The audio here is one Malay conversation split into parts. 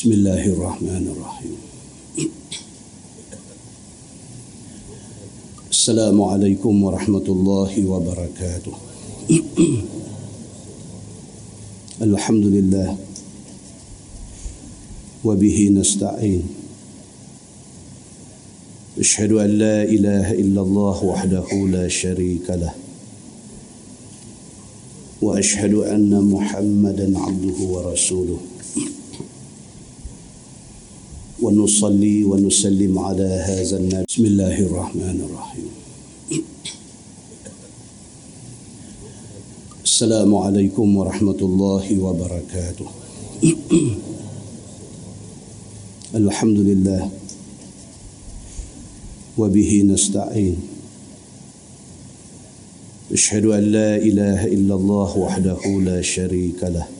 بسم الله الرحمن الرحيم. السلام عليكم ورحمة الله وبركاته. الحمد لله. وبه نستعين. أشهد أن لا إله إلا الله وحده لا شريك له. وأشهد أن محمدا عبده ورسوله. ونصلي ونسلم على هذا النبي. بسم الله الرحمن الرحيم. السلام عليكم ورحمة الله وبركاته. الحمد لله. وبه نستعين. أشهد أن لا إله إلا الله وحده لا شريك له.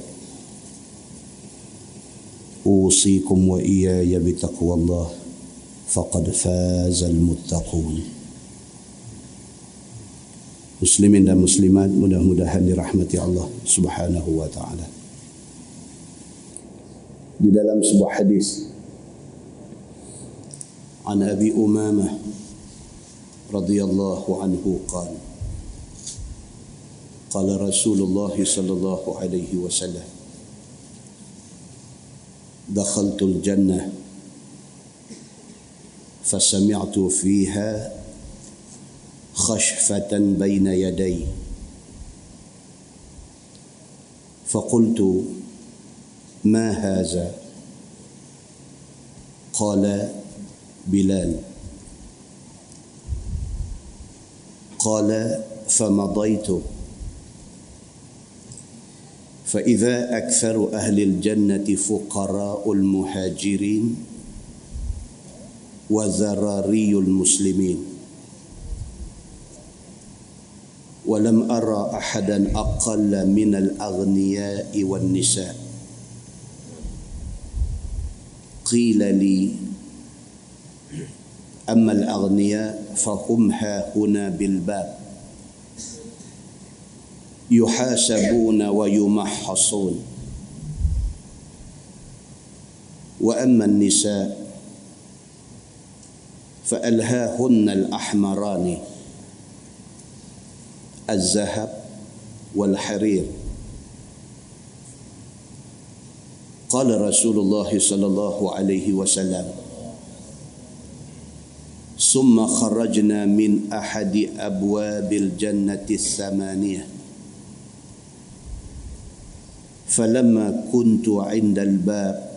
أوصيكم وإياي بتقوى الله فقد فاز المتقون Muslimin dan muslimat mudah-mudahan dirahmati Allah Subhanahu wa taala. Di dalam عن أبي أمامة رضي الله عنه قال قال رسول الله صلى الله عليه وسلم دخلت الجنة فسمعت فيها خشفة بين يدي. فقلت ما هذا؟ قال بلال. قال فمضيت. فإذا أكثر أهل الجنة فقراء المهاجرين وذراري المسلمين. ولم أرى أحدا أقل من الأغنياء والنساء. قيل لي أما الأغنياء فهم ها هنا بالباب. يحاسبون ويمحصون. وأما النساء فألهاهن الأحمران الذهب والحرير. قال رسول الله صلى الله عليه وسلم ثم خرجنا من أحد أبواب الجنة الثمانية. فلما كنت عند الباب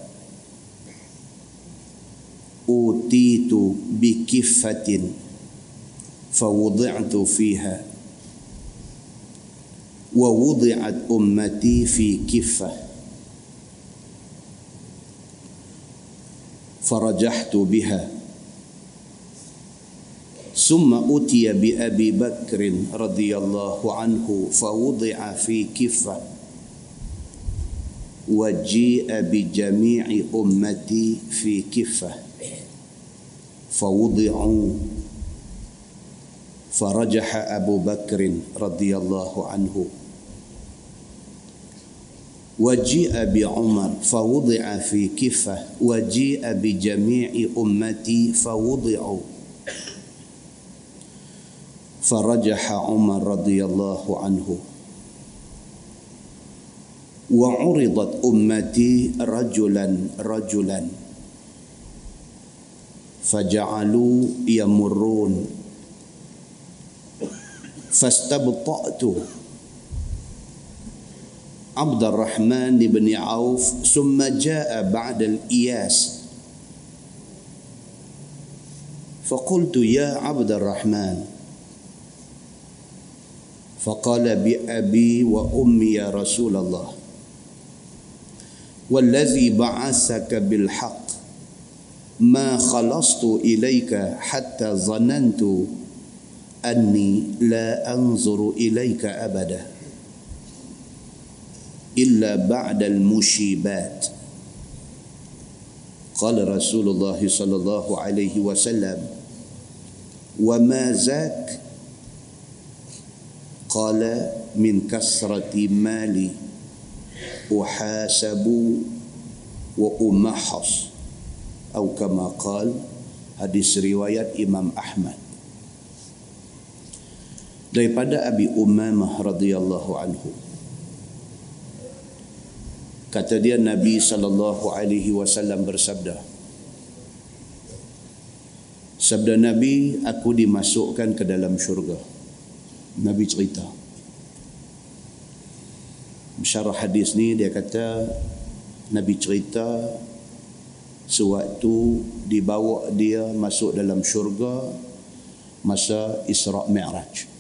أوتيت بكفة فوضعت فيها ووضعت أمتي في كفة. فرجحت بها. ثم أتي بأبي بكر رضي الله عنه فوضع في كفة. وجيء بجميع أمتي في كفة. فوضعوا فرجح أبو بكر رضي الله عنه. وجيء بعمر فوضع في كفة. وجيء بجميع أمتي فوضعوا. فرجح عمر رضي الله عنه. وعرضت أمتي رجلا رجلا. فجعلوا يمرون. فاستبطأت. عبد الرحمن بن عوف ثم جاء بعد الإياس. فقلت يا عبد الرحمن. فقال بأبي وأمي يا رسول الله. والذي بعثك بالحق. ما خلصت إليك حتى ظننت أني لا أنظر إليك أبدا إلا بعد المشيبات. قال رسول الله صلى الله عليه وسلم وما ذاك قال من كثرة مالي. uhasabu wa umahas. Atau kama qal hadis riwayat Imam Ahmad. Daripada Abi Umamah radhiyallahu anhu. Kata dia Nabi sallallahu alaihi wasallam bersabda sabda Nabi aku dimasukkan ke dalam syurga. Nabi cerita syarah hadis ni dia kata Nabi cerita sewaktu dibawa dia masuk dalam syurga masa Isra' Mi'raj.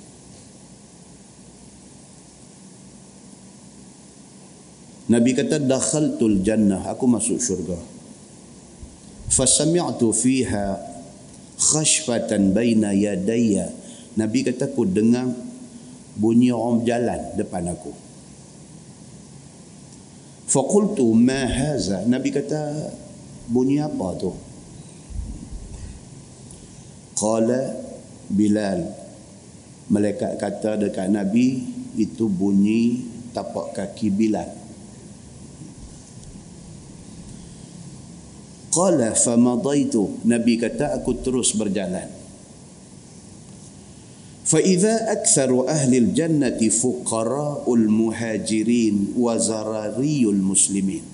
Nabi kata dakhaltul jannah aku masuk syurga. Fasami'tu fiha khashfatan baina yadayya. Nabi kata aku dengar bunyi orang jalan depan aku. Faqultu ma haza? Nabi kata bunyi apa tu? Qala bilal malaikat kata dekat nabi itu bunyi tapak kaki bilal. Qala famadaitu. Nabi kata aku terus berjalan فإذا أكثر أهل الجنة فقراء المهاجرين وزراري المسلمين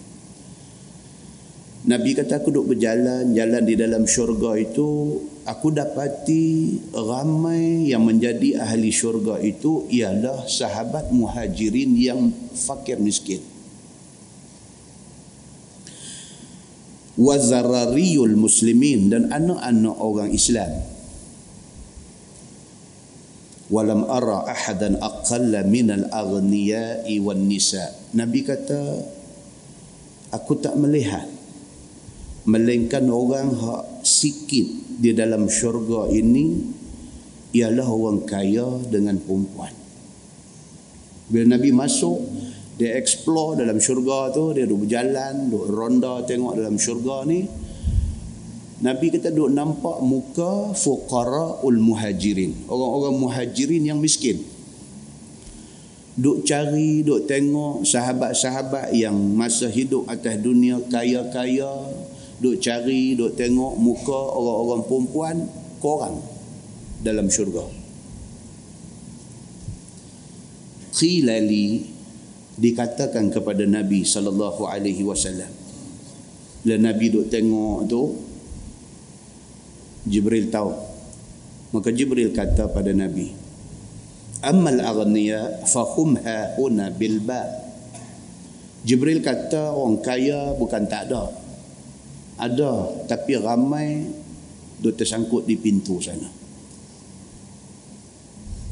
Nabi kata aku duduk berjalan jalan di dalam syurga itu aku dapati ramai yang menjadi ahli syurga itu ialah sahabat muhajirin yang fakir miskin wazarariyul muslimin dan anak-anak orang Islam walam ara ahadan aqalla minal aghniya'i wan nisa. Nabi kata aku tak melihat melainkan orang hak sikit di dalam syurga ini ialah orang kaya dengan perempuan. Bila Nabi masuk dia explore dalam syurga tu dia duduk berjalan duduk ronda tengok dalam syurga ni Nabi kata duduk nampak muka fuqara'ul muhajirin orang-orang muhajirin yang miskin duk cari, duk tengok sahabat-sahabat yang masa hidup atas dunia kaya-kaya, duk cari, duk tengok muka orang-orang perempuan korang dalam syurga. Qilali dikatakan kepada Nabi sallallahu alaihi wasallam. Bila Nabi duk tengok tu Jibril tahu. Maka Jibril kata pada Nabi, "Ammal aghniya fahum ha huna bil ba." Jibril kata orang kaya bukan tak ada ada tapi ramai duk tersangkut di pintu sana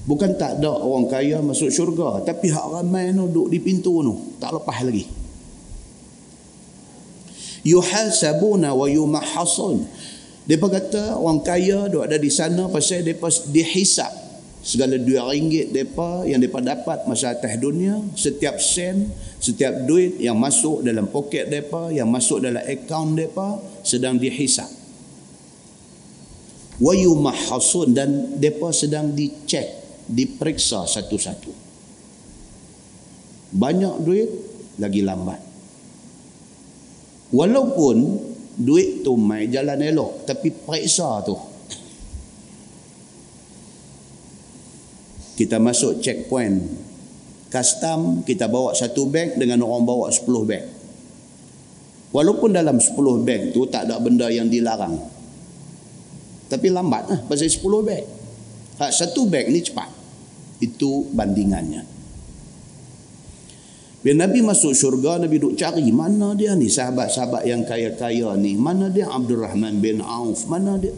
bukan tak ada orang kaya masuk syurga tapi hak ramai tu duk di pintu tu tak lepas lagi yuhasabuna wa yumahhasun depa kata orang kaya duk ada di sana pasal depa dihisap segala duit ringgit mereka yang mereka dapat masa atas dunia. Setiap sen setiap duit yang masuk dalam poket mereka yang masuk dalam akaun mereka sedang dihisap. Wa yumahhasun dan mereka sedang dicek diperiksa satu-satu. Banyak duit lagi lambat. Walaupun duit tu mai jalan elok tapi periksa tu. Kita masuk checkpoint. Custom kita bawa satu beg dengan orang bawa sepuluh beg. Walaupun dalam sepuluh beg tu tak ada benda yang dilarang. Tapi lambat lah pasal sepuluh beg. Ha, satu beg ni cepat. Itu bandingannya bila Nabi masuk syurga Nabi duk cari mana dia ni sahabat-sahabat yang kaya-kaya ni mana dia Abdul Rahman bin Auf mana dia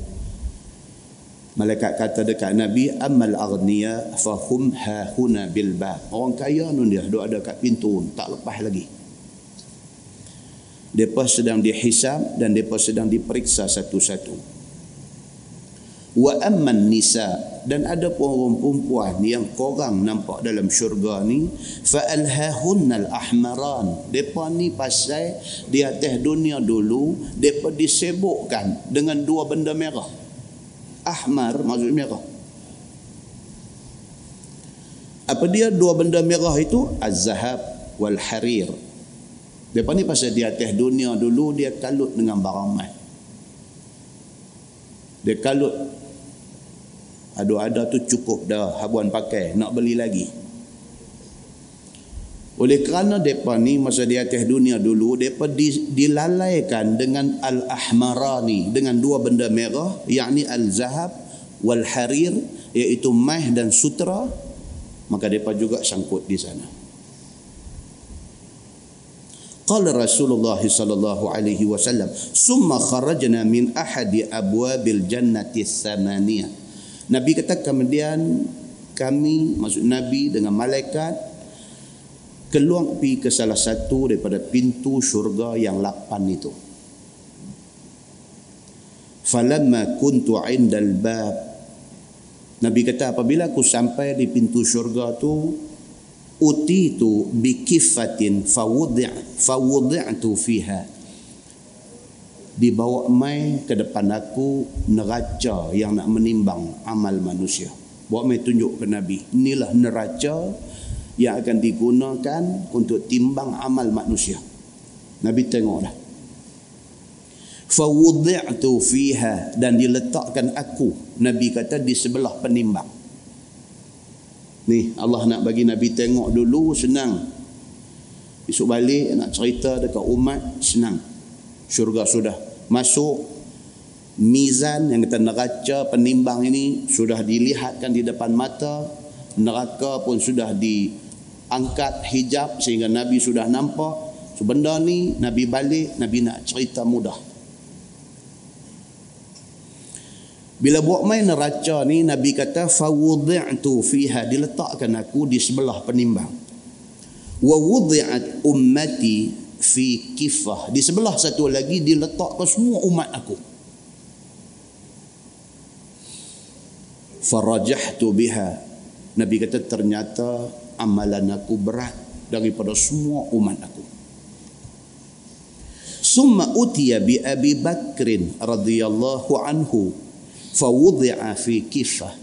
Malaikat kata dekat Nabi amal aghniya fahum ha huna bil ba. Orang kaya nun dia duk ada kat pintu tak lepas lagi. Mereka sedang dihisab dan mereka sedang diperiksa satu-satu. Wa amman nisa dan ada orang perempuan yang korang nampak dalam syurga ni fa alhahunnal ahmaran depa ni pasal di atas dunia dulu depa disebukkan dengan dua benda merah. Ahmar maksud merah. Apa dia dua benda merah itu? Az-zahab wal harir depa ni pasal di atas dunia dulu dia kalut dengan barang emas dia kalut ada-ada tu cukup dah. Habuan pakai. Nak beli lagi. Oleh kerana mereka ni masa di atas dunia dulu mereka dilalaikan dengan al-ahmarani. Dengan dua benda merah yakni al-zahab wal-harir iaitu mah dan sutra. Maka mereka juga sangkut di sana. Qala Rasulullah sallallahu alaihi wasallam summa kharajna min ahadi abwabil jannati thamaniyah Nabi kata kemudian kami maksud Nabi dengan malaikat keluar pergi ke salah satu daripada pintu syurga yang lapan itu. Falamma kuntu indal bab Nabi kata apabila aku sampai di pintu syurga tu uti tu bikifatin fawudi' fawudi'tu fiha dibawa mai ke depan aku neraca yang nak menimbang amal manusia. Bawa mai tunjuk ke Nabi. Inilah neraca yang akan digunakan untuk timbang amal manusia. Nabi tengok dah. Fawudi'tu fiha dan diletakkan aku. Nabi kata di sebelah penimbang. Ni Allah nak bagi Nabi tengok dulu senang. Esok balik nak cerita dekat umat senang. Syurga sudah masuk mizan yang kita neraca penimbang ini sudah dilihatkan di depan mata neraka pun sudah diangkat hijab sehingga Nabi sudah nampak. So, benda ni Nabi balik Nabi nak cerita mudah. Bila buat main neraca ni Nabi kata fawudi'tu fiha diletakkan aku di sebelah penimbang. Wa wudi'at ummati fi kifah. Di sebelah satu lagi diletakkan semua umat aku. Farajahtu biha. Nabi kata ternyata amalan aku berat daripada semua umat aku. Summa utiya bi abi bakrin radhiyallahu anhu fawudi'a fi kifah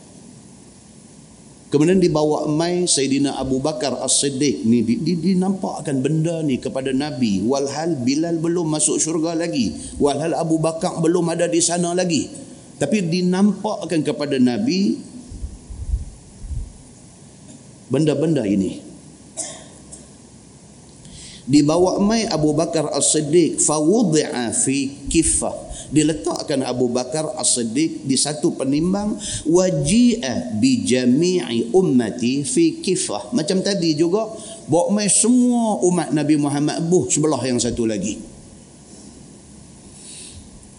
Kemudian dibawa mai Sayyidina Abu Bakar As-Siddiq ni dinampakkan benda ni kepada Nabi. Walhal Bilal belum masuk syurga lagi. Walhal Abu Bakar belum ada di sana lagi. Tapi dinampakkan kepada Nabi benda-benda ini dibawa mai Abu Bakar As-Siddiq fawudi'a fi kifah diletakkan Abu Bakar As-Siddiq di satu penimbang waji'a bi jami'i ummati fi kifah macam tadi juga bawa mai semua umat Nabi Muhammad buh sebelah yang satu lagi.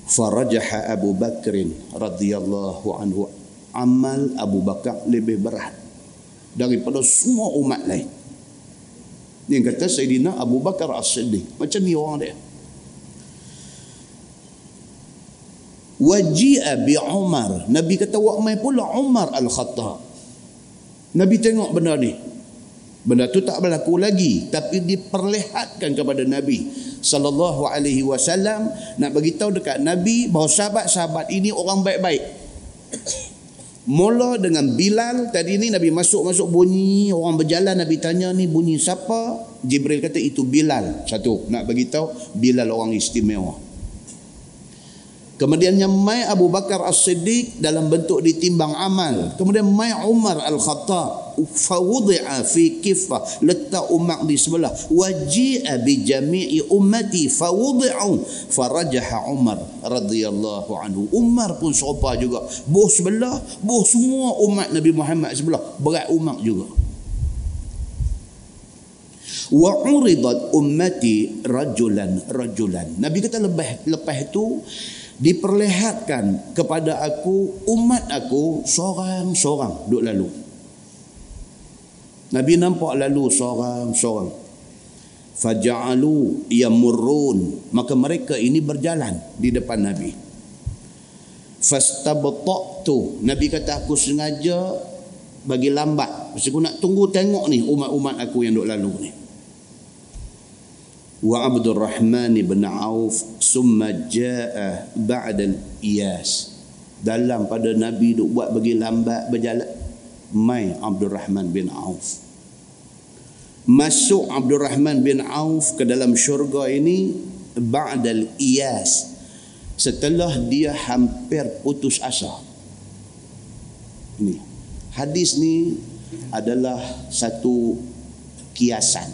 Farajaha Abu Bakr radhiyallahu anhu amal Abu Bakar lebih berat daripada semua umat lain yang kata Sayyidina Abu Bakar As-Siddiq. Macam ni orang dia. Waji'a bi Umar. Nabi kata wa mai pula Umar al-Khattab. Nabi tengok benda ni. Benda tu tak berlaku lagi tapi diperlihatkan kepada Nabi sallallahu alaihi wasallam nak bagi tahu dekat Nabi bahawa sahabat-sahabat ini orang baik-baik Mula dengan Bilal tadi ni Nabi masuk-masuk bunyi orang berjalan Nabi tanya ni bunyi siapa? Jibril kata itu Bilal. Satu nak bagi tahu Bilal orang istimewa. Kemudiannya mai Abu Bakar As-Siddiq dalam bentuk ditimbang amal. Kemudian mai Umar Al-Khattab fawudi'a fi kifah letak umat di sebelah. Waji'a bi jami'i ummati fawudi'u farajaha Umar radhiyallahu anhu. Umar pun serupa juga. Boh sebelah boh semua umat Nabi Muhammad sebelah berat umat juga. Wa uridat ummati rajulan rajulan. Nabi kata lepas lepas itu diperlihatkan kepada aku umat aku seorang-seorang duduk lalu Nabi nampak lalu seorang-seorang faja'alu yamurrun. Maka mereka ini berjalan di depan nabi. Fastabta'tu. Nabi kata aku sengaja bagi lambat. Pasal aku nak tunggu tengok ni umat-umat aku yang duk lalu ni. Wa Abdurrahman bin Auf summa jaa ba'da al-iyas. Dalam pada nabi duk buat bagi lambat berjalan mai Abdurrahman bin Auf. Masuk Abdul Rahman bin Auf ke dalam syurga ini ba'dal iyas. Setelah dia hampir putus asa. Ini. Hadis ni adalah satu kiasan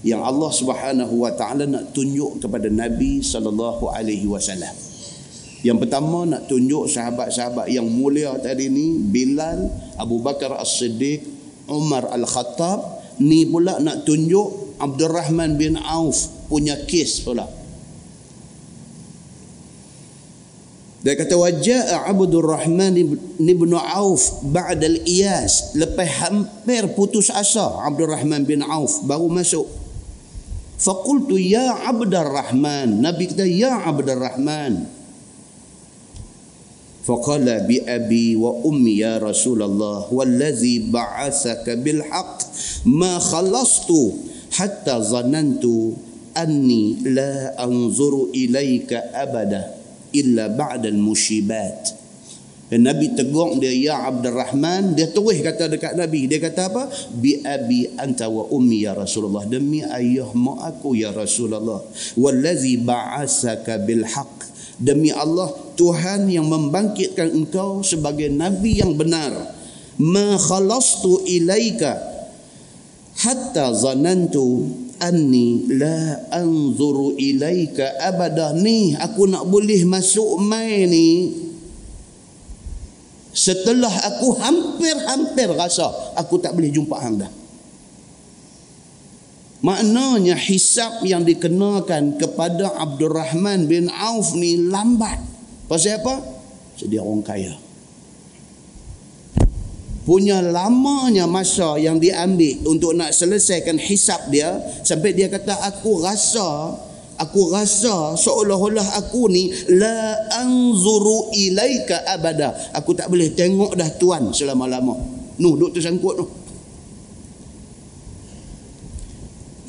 yang Allah Subhanahu wa taala nak tunjuk kepada Nabi sallallahu alaihi wasallam yang pertama nak tunjuk sahabat-sahabat yang mulia tadi ni Bilal, Abu Bakar As-Siddiq, Umar Al-Khattab ni pula nak tunjuk Abdul Rahman bin Auf punya kes pula. Dia kata wajah Abdul Rahman bin Auf ba'da al-iyas lepas hampir putus asa Abdul Rahman bin Auf baru masuk. Faqultu ya Abdul Rahman Nabi kata ya Abdul Rahman فقال بأبي وأمي يا رسول الله والذي بعثك بالحق ما خلصت حتى ظننت أني لا أنظر إليك أبدا إلا بعد المشيبات. Nabi tegur dia ya Abdul Rahman dia terus kata dekat Nabi. Dia kata apa? Bi abi anta wa ummi ya Rasulullah. Demi ayah mak aku ya Rasulullah. Wallazi ba'asaka bil haqq demi Allah Tuhan yang membangkitkan engkau sebagai nabi yang benar. Ma khalastu ilaika hatta zanantu anni la anzuru ilaika abada. Ni aku nak boleh masuk mai ni setelah aku hampir-hampir rasa aku tak boleh jumpa hang dah Maknanya hisap yang dikenakan kepada Abdul Rahman bin Auf ni lambat. Pasal apa? Sedia orang kaya. Punya lamanya masa yang diambil untuk nak selesaikan hisap dia sampai dia kata aku rasa aku rasa seolah-olah aku ni la anzuru ilaika abada. Aku tak boleh tengok dah tuan selama-lama. Nuh duk tersangkut tu.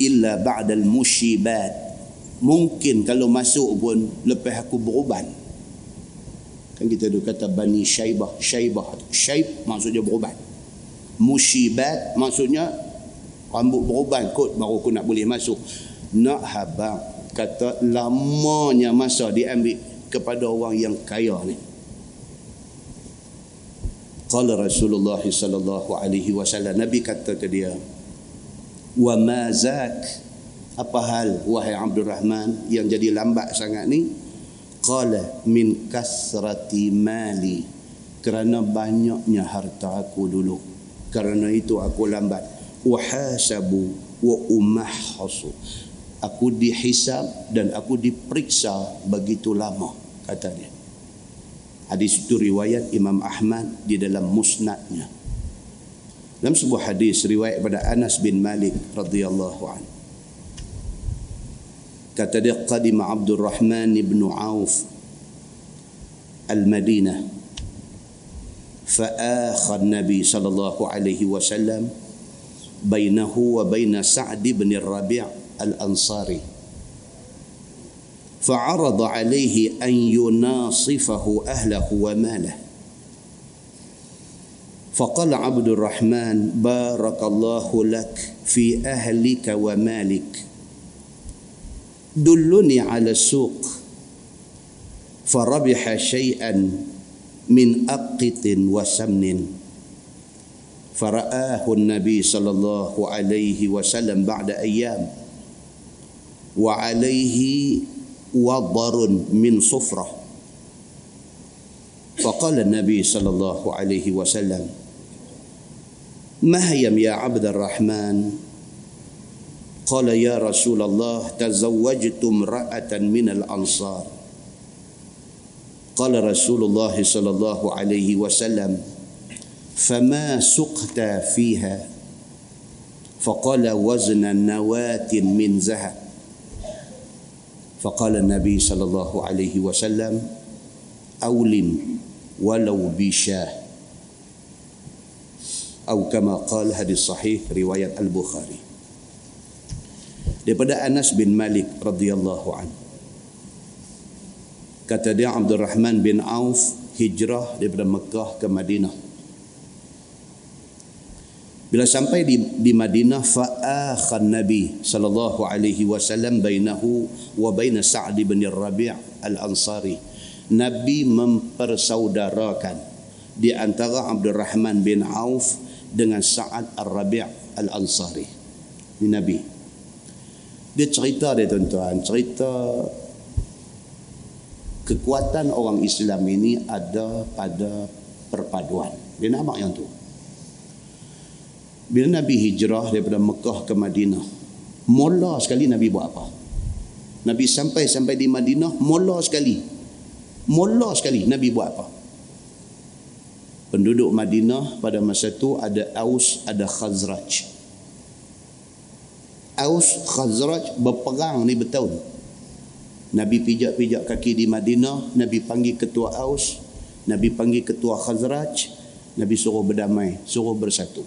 illa ba'dal musyibat mungkin kalau masuk pun lepas aku beruban kan kita dulu kata bani syaibah syaibah syaib maksudnya beruban musyibat maksudnya rambut beruban kot baru aku nak boleh masuk nak habang kata lamanya masa diambil kepada orang yang kaya ni. Qala Rasulullah sallallahu alaihi wasallam Nabi kata ke dia wa ma zak? Apa hal wahai Abdul Rahman yang jadi lambat sangat ni? Qala min kasrati mali. Kerana banyaknya harta aku dulu. Kerana itu aku lambat. Uhasabu wa umahhasu aku dihisab dan aku diperiksa begitu lama kata dia hadis itu riwayat Imam Ahmad di dalam musnadnya dalam sebuah hadis riwayat pada Anas bin Malik radhiyallahu an. Kata dia qadim Abdul Rahman bin Auf al-Madinah فآخى النبي صلى الله عليه وسلم بينه وبين سعد بن الربيع الأنصاري. فعرض عليه أن يناصفه أهله وماله. فقال عبد الرحمن بارك الله لك في أهلك ومالك. دلني على السوق. فربح شيئا من أقط وسمن. فرآه النبي صلى الله عليه وسلم بعد أيام. وعليه وضر من صفرة. فقال النبي صلى الله عليه وسلم مهيم يا عبد الرحمن؟ قال يا رسول الله تزوجت امرأة من الأنصار. قال رسول الله صلى الله عليه وسلم فما سقت فيها؟ فقال وزن نواة من ذهب. فقال النبي صلى الله عليه وسلم أولم ولو بشاه أو كما قال hadis sahih riwayat Al-Bukhari daripada Anas bin Malik radhiyallahu anhu kata dia Abdul Rahman bin Auf hijrah daripada Mekah ke Madinah bila sampai di, di Madinah fa'akhan Nabi sallallahu alaihi wasallam bainahu wa bain Sa'd bin Rabi' al-Ansari. Nabi mempersaudarakan di antara Abdul Rahman bin Auf dengan Sa'ad al-Rabi' al-Ansari. Ini Nabi. Dia cerita dia tuan-tuan, cerita kekuatan orang Islam ini ada pada perpaduan. Dia nama yang tu bila Nabi hijrah daripada Mekah ke Madinah mula sekali Nabi buat apa? Nabi sampai sampai di Madinah mula sekali. Mula sekali Nabi buat apa? Penduduk Madinah pada masa itu ada Aus ada Khazraj. Aus Khazraj berperang ni bertahun Nabi pijak-pijak kaki di Madinah Nabi panggil ketua Aus Nabi panggil ketua Khazraj Nabi suruh berdamai suruh bersatu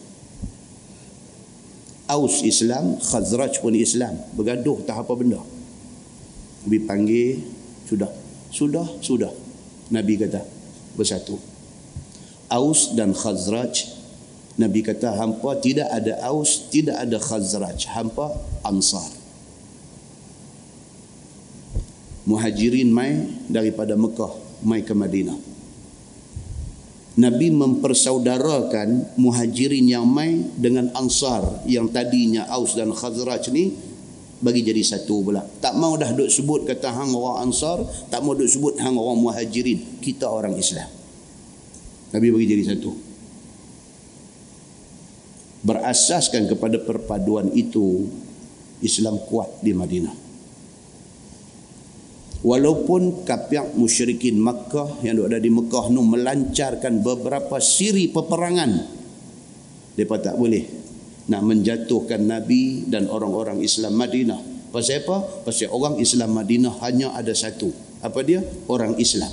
Aus Islam, Khazraj pun Islam. Bergaduh tak apa benda. Nabi panggil, sudah. Sudah, sudah. Nabi kata, bersatu. Aus dan Khazraj, Nabi kata, hampa tidak ada Aus, tidak ada Khazraj. Hampa Ansar. Muhajirin mai daripada Mekah, mai ke Madinah. Nabi mempersaudarakan muhajirin yang mai dengan ansar yang tadinya Aus dan Khazraj ni bagi jadi satu pula. Tak mau dah duk sebut kata hang orang ansar, tak mau duk sebut hang orang muhajirin. Kita orang Islam. Nabi bagi jadi satu. Berasaskan kepada perpaduan itu, Islam kuat di Madinah walaupun kapiak musyrikin Makkah yang ada di Mekah nu melancarkan beberapa siri peperangan mereka tak boleh nak menjatuhkan Nabi dan orang-orang Islam Madinah. Pasal apa? pasal orang Islam Madinah hanya ada satu. Apa dia? orang Islam.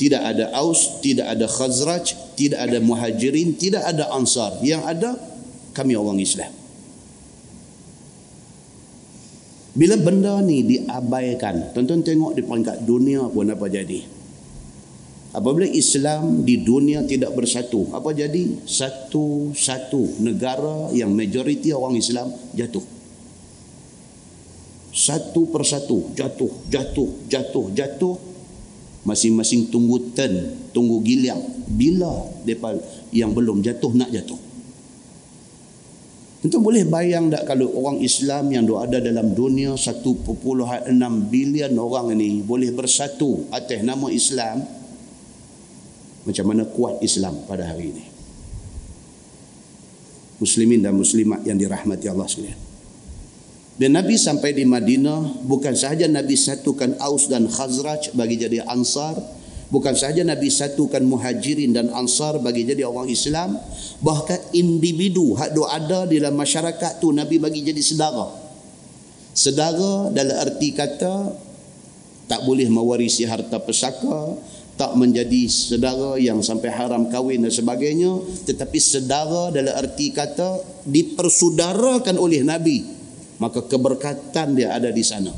Tidak ada Aus, tidak ada Khazraj tidak ada Muhajirin, tidak ada Ansar. Yang ada kami orang Islam bila benda ni diabaikan, tuan-tuan tengok di peringkat dunia pun apa jadi. Apabila Islam di dunia tidak bersatu, apa jadi? Satu-satu negara yang majoriti orang Islam jatuh. Satu persatu jatuh, jatuh, jatuh, jatuh. Masing-masing tunggu ten, tunggu giliang. Bila mereka yang belum jatuh nak jatuh. Tentu boleh bayang tak kalau orang Islam yang ada dalam dunia 1.6 bilion orang ini boleh bersatu atas nama Islam macam mana kuat Islam pada hari ini. Muslimin dan muslimat yang dirahmati Allah sekalian. Dan Nabi sampai di Madinah bukan sahaja Nabi satukan Aus dan Khazraj bagi jadi Ansar, Bukan sahaja Nabi satukan muhajirin dan ansar bagi jadi orang Islam. Bahkan individu hak ada di dalam masyarakat tu Nabi bagi jadi sedara. Sedara dalam arti kata tak boleh mewarisi harta pesaka, tak menjadi sedara yang sampai haram kahwin dan sebagainya. Tetapi sedara dalam arti kata dipersudarakan oleh Nabi. Maka keberkatan dia ada di sana.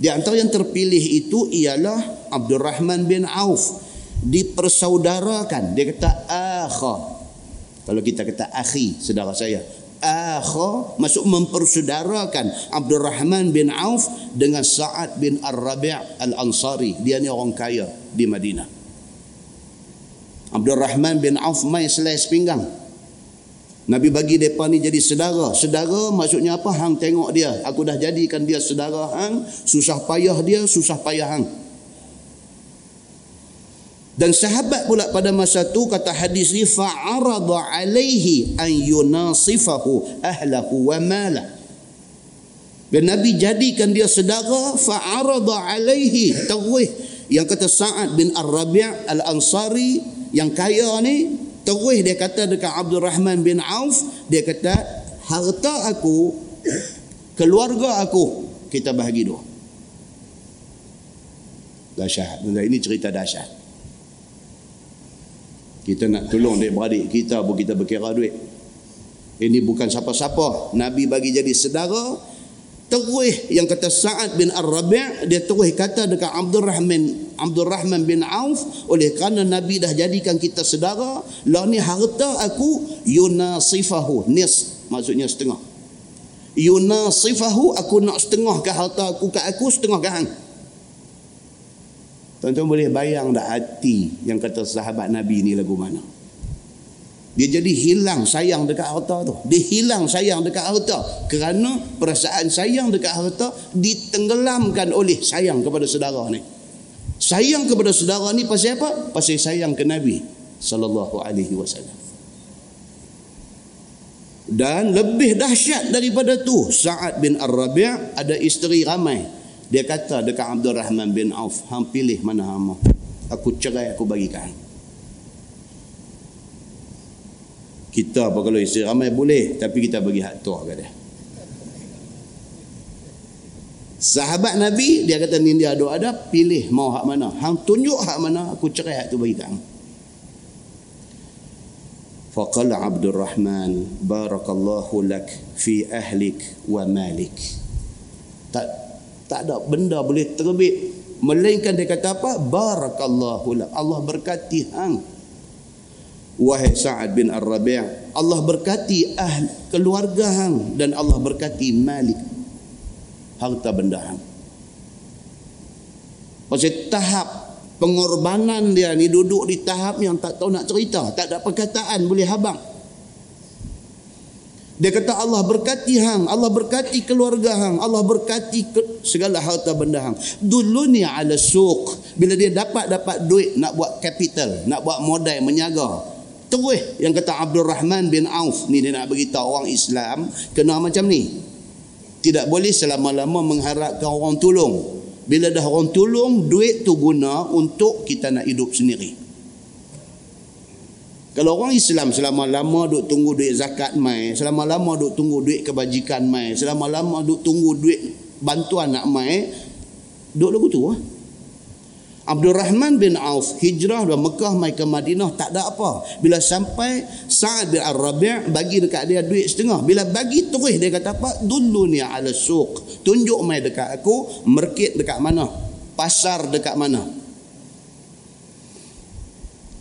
Di antara yang terpilih itu ialah Abdul Rahman bin Auf dipersaudarakan. Dia kata akha. Kalau kita kata akhi, saudara saya. Akha masuk mempersaudarakan Abdul Rahman bin Auf dengan Sa'ad bin Ar-Rabi' Al-Ansari. Dia ni orang kaya di Madinah. Abdul Rahman bin Auf mai selai sepinggang. Nabi bagi mereka ni jadi sedara. Sedara maksudnya apa? Hang tengok dia. Aku dah jadikan dia sedara hang. Susah payah dia, susah payah hang. Dan sahabat pula pada masa tu kata hadis ni fa'arada alaihi an yunasifahu ahlahu wa malah. Dan Nabi jadikan dia sedara fa'arada alaihi terwih yang kata Sa'ad bin Ar-Rabi' Al-Ansari yang kaya ni terus dia kata dekat Abdul Rahman bin Auf dia kata harta aku keluarga aku kita bahagi dua. Dahsyat. Ini cerita dahsyat. Kita nak tolong dia beradik kita pun kita berkira duit. Ini bukan siapa-siapa. Nabi bagi jadi sedara. Terus yang kata Sa'ad bin Ar-Rabi' dia terus kata dekat Abdul Rahman Abdul Rahman bin Auf oleh kerana Nabi dah jadikan kita saudara lah ni harta aku yunasifahu nis maksudnya setengah yunasifahu aku nak setengah ke harta aku ke aku setengah ke hang Tuan-tuan boleh bayang dah hati yang kata sahabat Nabi ni lagu mana? Dia jadi hilang sayang dekat harta tu. Dia hilang sayang dekat harta. Kerana perasaan sayang dekat harta ditenggelamkan oleh sayang kepada saudara ni. Sayang kepada saudara ni pasal apa? Pasal sayang ke Nabi sallallahu alaihi wasallam. Dan lebih dahsyat daripada tu, Sa'ad bin Ar-Rabi' ada isteri ramai. Dia kata dekat Abdul Rahman bin Auf, hang pilih mana hang Aku cerai aku bagikan. kita apa kalau isteri ramai boleh tapi kita bagi hak tua ke dia sahabat Nabi dia kata ni dia ada ada pilih mau hak mana. Hang tunjuk hak mana aku cerai hak tu bagi kang faqala Abdul Rahman barakallahu lak fi ahlik wa malik. Tak tak ada benda boleh terbit. Melainkan dia kata apa? Barakallahu lak. Allah berkati hang. Wahai Sa'ad bin Ar-Rabi' Allah berkati ahli keluarga hang. Dan Allah berkati Malik harta benda hang pasal tahap pengorbanan dia ni duduk di tahap yang tak tahu nak cerita tak ada perkataan boleh habang dia kata Allah berkati hang, Allah berkati keluarga hang, Allah berkati ke segala harta benda hang. Dulu ni ala suq. Bila dia dapat dapat duit nak buat capital, nak buat modal menyaga, Terus yang kata Abdul Rahman bin Auf ni dia nak beritahu orang Islam kena macam ni. Tidak boleh selama-lama mengharapkan orang tolong. Bila dah orang tolong, duit tu guna untuk kita nak hidup sendiri. Kalau orang Islam selama-lama duk tunggu duit zakat mai, selama-lama duk tunggu duit kebajikan mai, selama-lama duk tunggu duit bantuan nak mai, duk lagu tu lah. Abdul Rahman bin Auf hijrah dari Mekah mai ke Madinah tak ada apa. Bila sampai Sa'ad bin Ar-Rabi' bagi dekat dia duit setengah. Bila bagi terus dia kata apa? Dulu ni ala suq. Tunjuk mai dekat aku market dekat mana? Pasar dekat mana?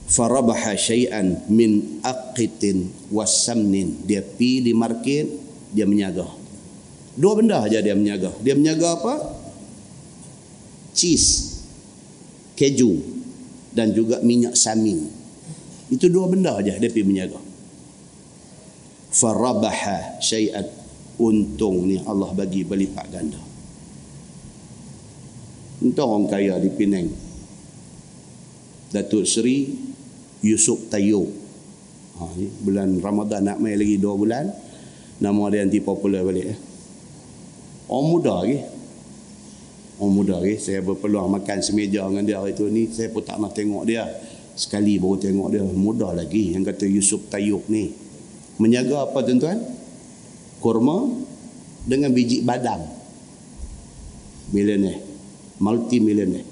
Farabaha syai'an min aqitin wasamnin. Dia pi di market, dia menyaga. Dua benda aja dia menyaga. Dia menyaga apa? Cheese keju dan juga minyak samin. Itu dua benda aja dia pergi menjaga. Farabaha syai'at untung ni Allah bagi berlipat ganda. Entah orang kaya di Penang. Datuk Seri Yusuf Tayo. Ha, bulan Ramadan nak mai lagi dua bulan. Nama dia anti popular balik. Eh. Orang muda lagi. Orang muda ke, saya berpeluang makan semeja dengan dia hari tu ni, saya pun tak nak tengok dia. Sekali baru tengok dia, muda lagi yang kata Yusuf Tayyuk ni. Menjaga apa tuan-tuan? Kurma dengan biji badam. Milioner. Multi milioner.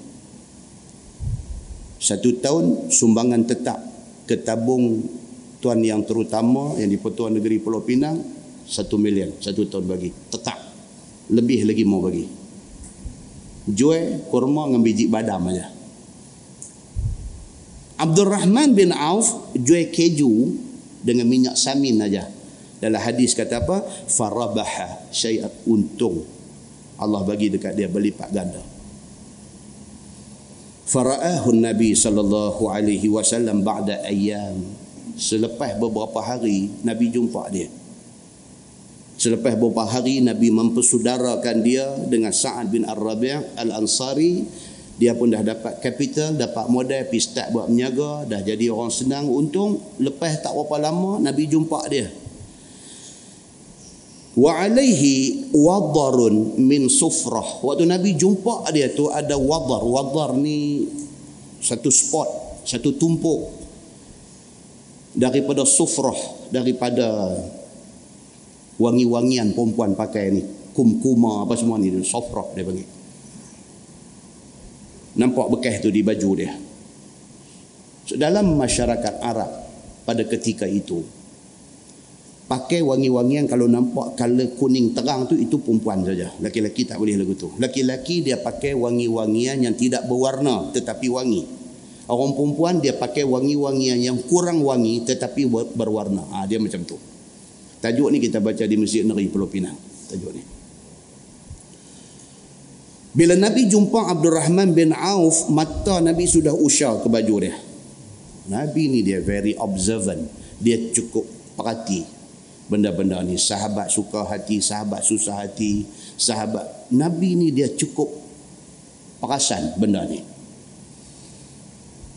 Satu tahun sumbangan tetap ke tabung tuan yang terutama yang di Pertuan Negeri Pulau Pinang satu milion satu tahun bagi tetap lebih lagi mau bagi jual kurma dengan biji badam aja. Abdul Rahman bin Auf jual keju dengan minyak samin aja. Dalam hadis kata apa? Farabaha syai'at untung. Allah bagi dekat dia berlipat ganda. Fara'ahu Nabi sallallahu alaihi wasallam ba'da ayyam. Selepas beberapa hari Nabi jumpa dia. Selepas beberapa hari Nabi mempersudarakan dia dengan Sa'ad bin Ar-Rabi' Al-Ansari. Dia pun dah dapat kapital, dapat modal, pergi start buat menyaga, dah jadi orang senang, untung. Lepas tak berapa lama, Nabi jumpa dia. Wa alaihi wadarun min sufrah. Waktu Nabi jumpa dia tu ada wadar. Wadar ni satu spot, satu tumpuk daripada sufrah daripada wangi-wangian perempuan pakai ni. Kumkuma apa semua ni. Sufrah dia panggil. Nampak bekas tu di baju dia. So, dalam masyarakat Arab pada ketika itu pakai wangi-wangian kalau nampak color kuning terang tu itu perempuan saja. Laki-laki tak boleh lagu tu. Laki-laki dia pakai wangi-wangian yang tidak berwarna tetapi wangi. Orang perempuan dia pakai wangi-wangian yang kurang wangi tetapi berwarna. Ha, dia macam tu tajuk ni kita baca di Masjid Negeri Pulau Pinang. Tajuk ni. Bila Nabi jumpa Abdul Rahman bin Auf mata Nabi sudah usah ke baju dia. Nabi ni dia very observant. Dia cukup perhati. Benda-benda ni sahabat suka hati sahabat susah hati sahabat. Nabi ni dia cukup perasan benda ni.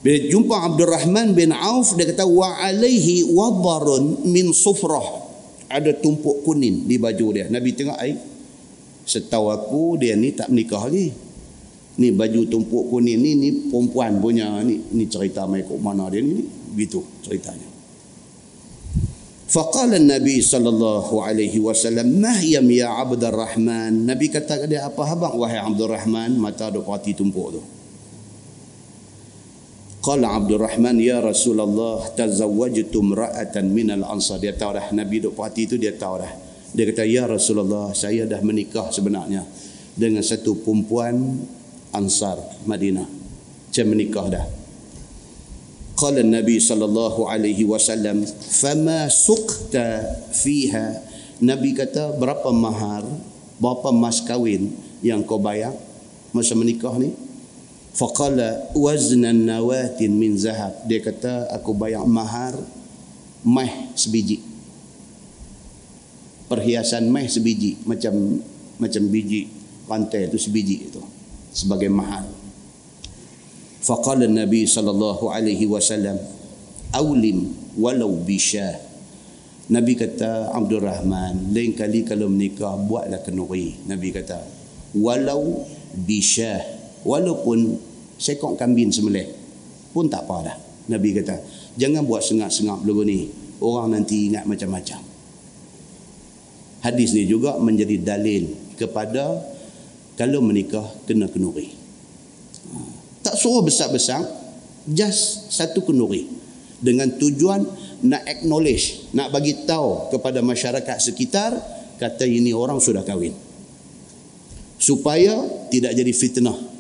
Bila jumpa Abdul Rahman bin Auf dia kata wa alaihi wadarun min sufrah ada tumpuk kuning di baju dia. Nabi tengok ai setahu aku dia ni tak menikah lagi. Ni baju tumpuk kuning ni ni perempuan punya ni. Ni cerita kok mana dia ni? Begitu ceritanya. Faqala Nabi sallallahu alaihi wasallam, "Mahyam ya Abdul Rahman." Nabi kata dia apa habang wahai Abdul Rahman, mata duk parti tumpuk tu. Qala Abdurrahman ya Rasulullah tazawwajtu ra'atan minal ansar. Dia tahu dah Nabi duk perhati tu dia tahu dah dia kata ya Rasulullah saya dah menikah sebenarnya dengan satu perempuan ansar Madinah. Saya menikah dah. Qala Nabi sallallahu alaihi wasallam fama suqta fiha. Nabi kata berapa mahar berapa mas kahwin yang kau bayar masa menikah ni? faqala waznan nawatin min zahab. Dia kata aku bayar mahar meh sebiji. Perhiasan meh sebiji macam macam biji pantai itu sebiji itu sebagai mahar. Faqala nabi sallallahu alaihi wasallam aulim walau bisha nabi kata abdul rahman lain kali kalau menikah buatlah kenuri. Nabi kata walau bisha walaupun sekok kambing sembelih pun tak apa dah Nabi kata. Jangan buat sengak-sengak dulu ni. Orang nanti ingat macam-macam. Hadis ni juga menjadi dalil kepada kalau menikah kena kenuri. Tak suruh besar-besar just satu kenduri dengan tujuan nak acknowledge nak bagi tahu kepada masyarakat sekitar kata ini orang sudah kahwin. Supaya tidak jadi fitnah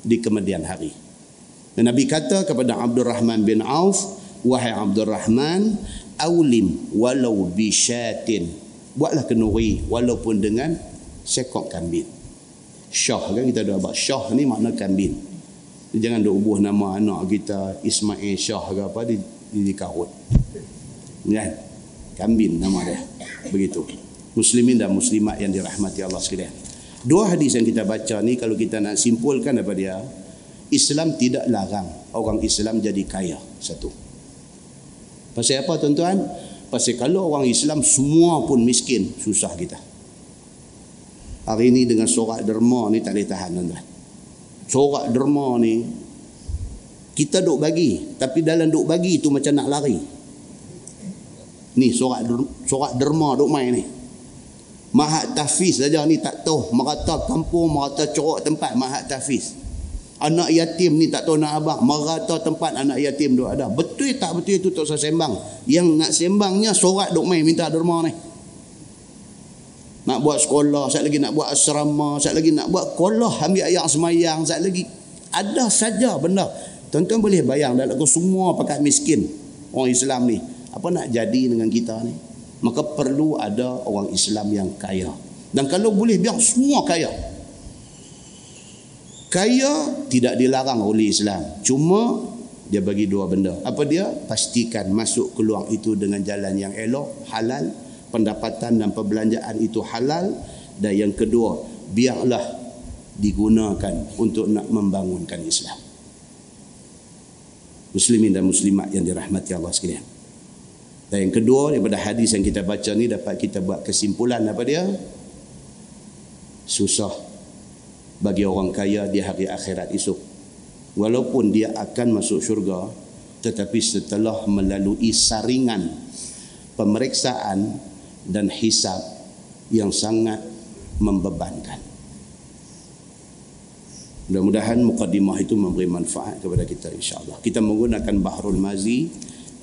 di kemudian hari. Dan Nabi kata kepada Abdul Rahman bin Auf wahai Abdul Rahman awlim walau bisyatin buatlah kenduri walaupun dengan sekok kambing. Syah kan kita ada abad syah ni makna kambing. Jangan duk ubuh nama anak kita Ismail Shah ke apa di di karut kan? Kambing nama dia. Begitu. Muslimin dan muslimat yang dirahmati Allah sekalian dua hadis yang kita baca ni kalau kita nak simpulkan apa dia Islam tidak larang orang Islam jadi kaya satu. Pasal apa tuan-tuan? Pasal kalau orang Islam semua pun miskin susah kita. Hari ini dengan sorak derma ni tak boleh tahan tuan-tuan. Sorak derma ni kita duk bagi tapi dalam duk bagi tu macam nak lari. Ni sorak sorak derma duk main ni mahat tafiz saja ni tak tahu merata kampung merata corok tempat mahat tafiz anak yatim ni tak tahu nak abang merata tempat anak yatim tu ada betul tak betul itu tak usah sembang yang nak sembangnya sorak duk main minta derma ni nak buat sekolah, saya lagi nak buat asrama, saya lagi nak buat kolah ambil ayat semayang, saya lagi ada saja benda. Tuan-tuan boleh bayang dalam semua pakat miskin orang Islam ni. Apa nak jadi dengan kita ni? Maka perlu ada orang Islam yang kaya. Dan kalau boleh biar semua kaya. Kaya tidak dilarang oleh Islam. Cuma dia bagi dua benda. Apa dia? Pastikan masuk keluar itu dengan jalan yang elok, halal, pendapatan dan perbelanjaan itu halal dan yang kedua biarlah digunakan untuk nak membangunkan Islam muslimin dan muslimat yang dirahmati Allah sekalian dan yang kedua daripada hadis yang kita baca ni dapat kita buat kesimpulan apa dia susah bagi orang kaya di hari akhirat esok walaupun dia akan masuk syurga tetapi setelah melalui saringan pemeriksaan dan hisap yang sangat membebankan. Mudah-mudahan mukadimah itu memberi manfaat kepada kita insya-Allah. Kita menggunakan Bahrul Mazi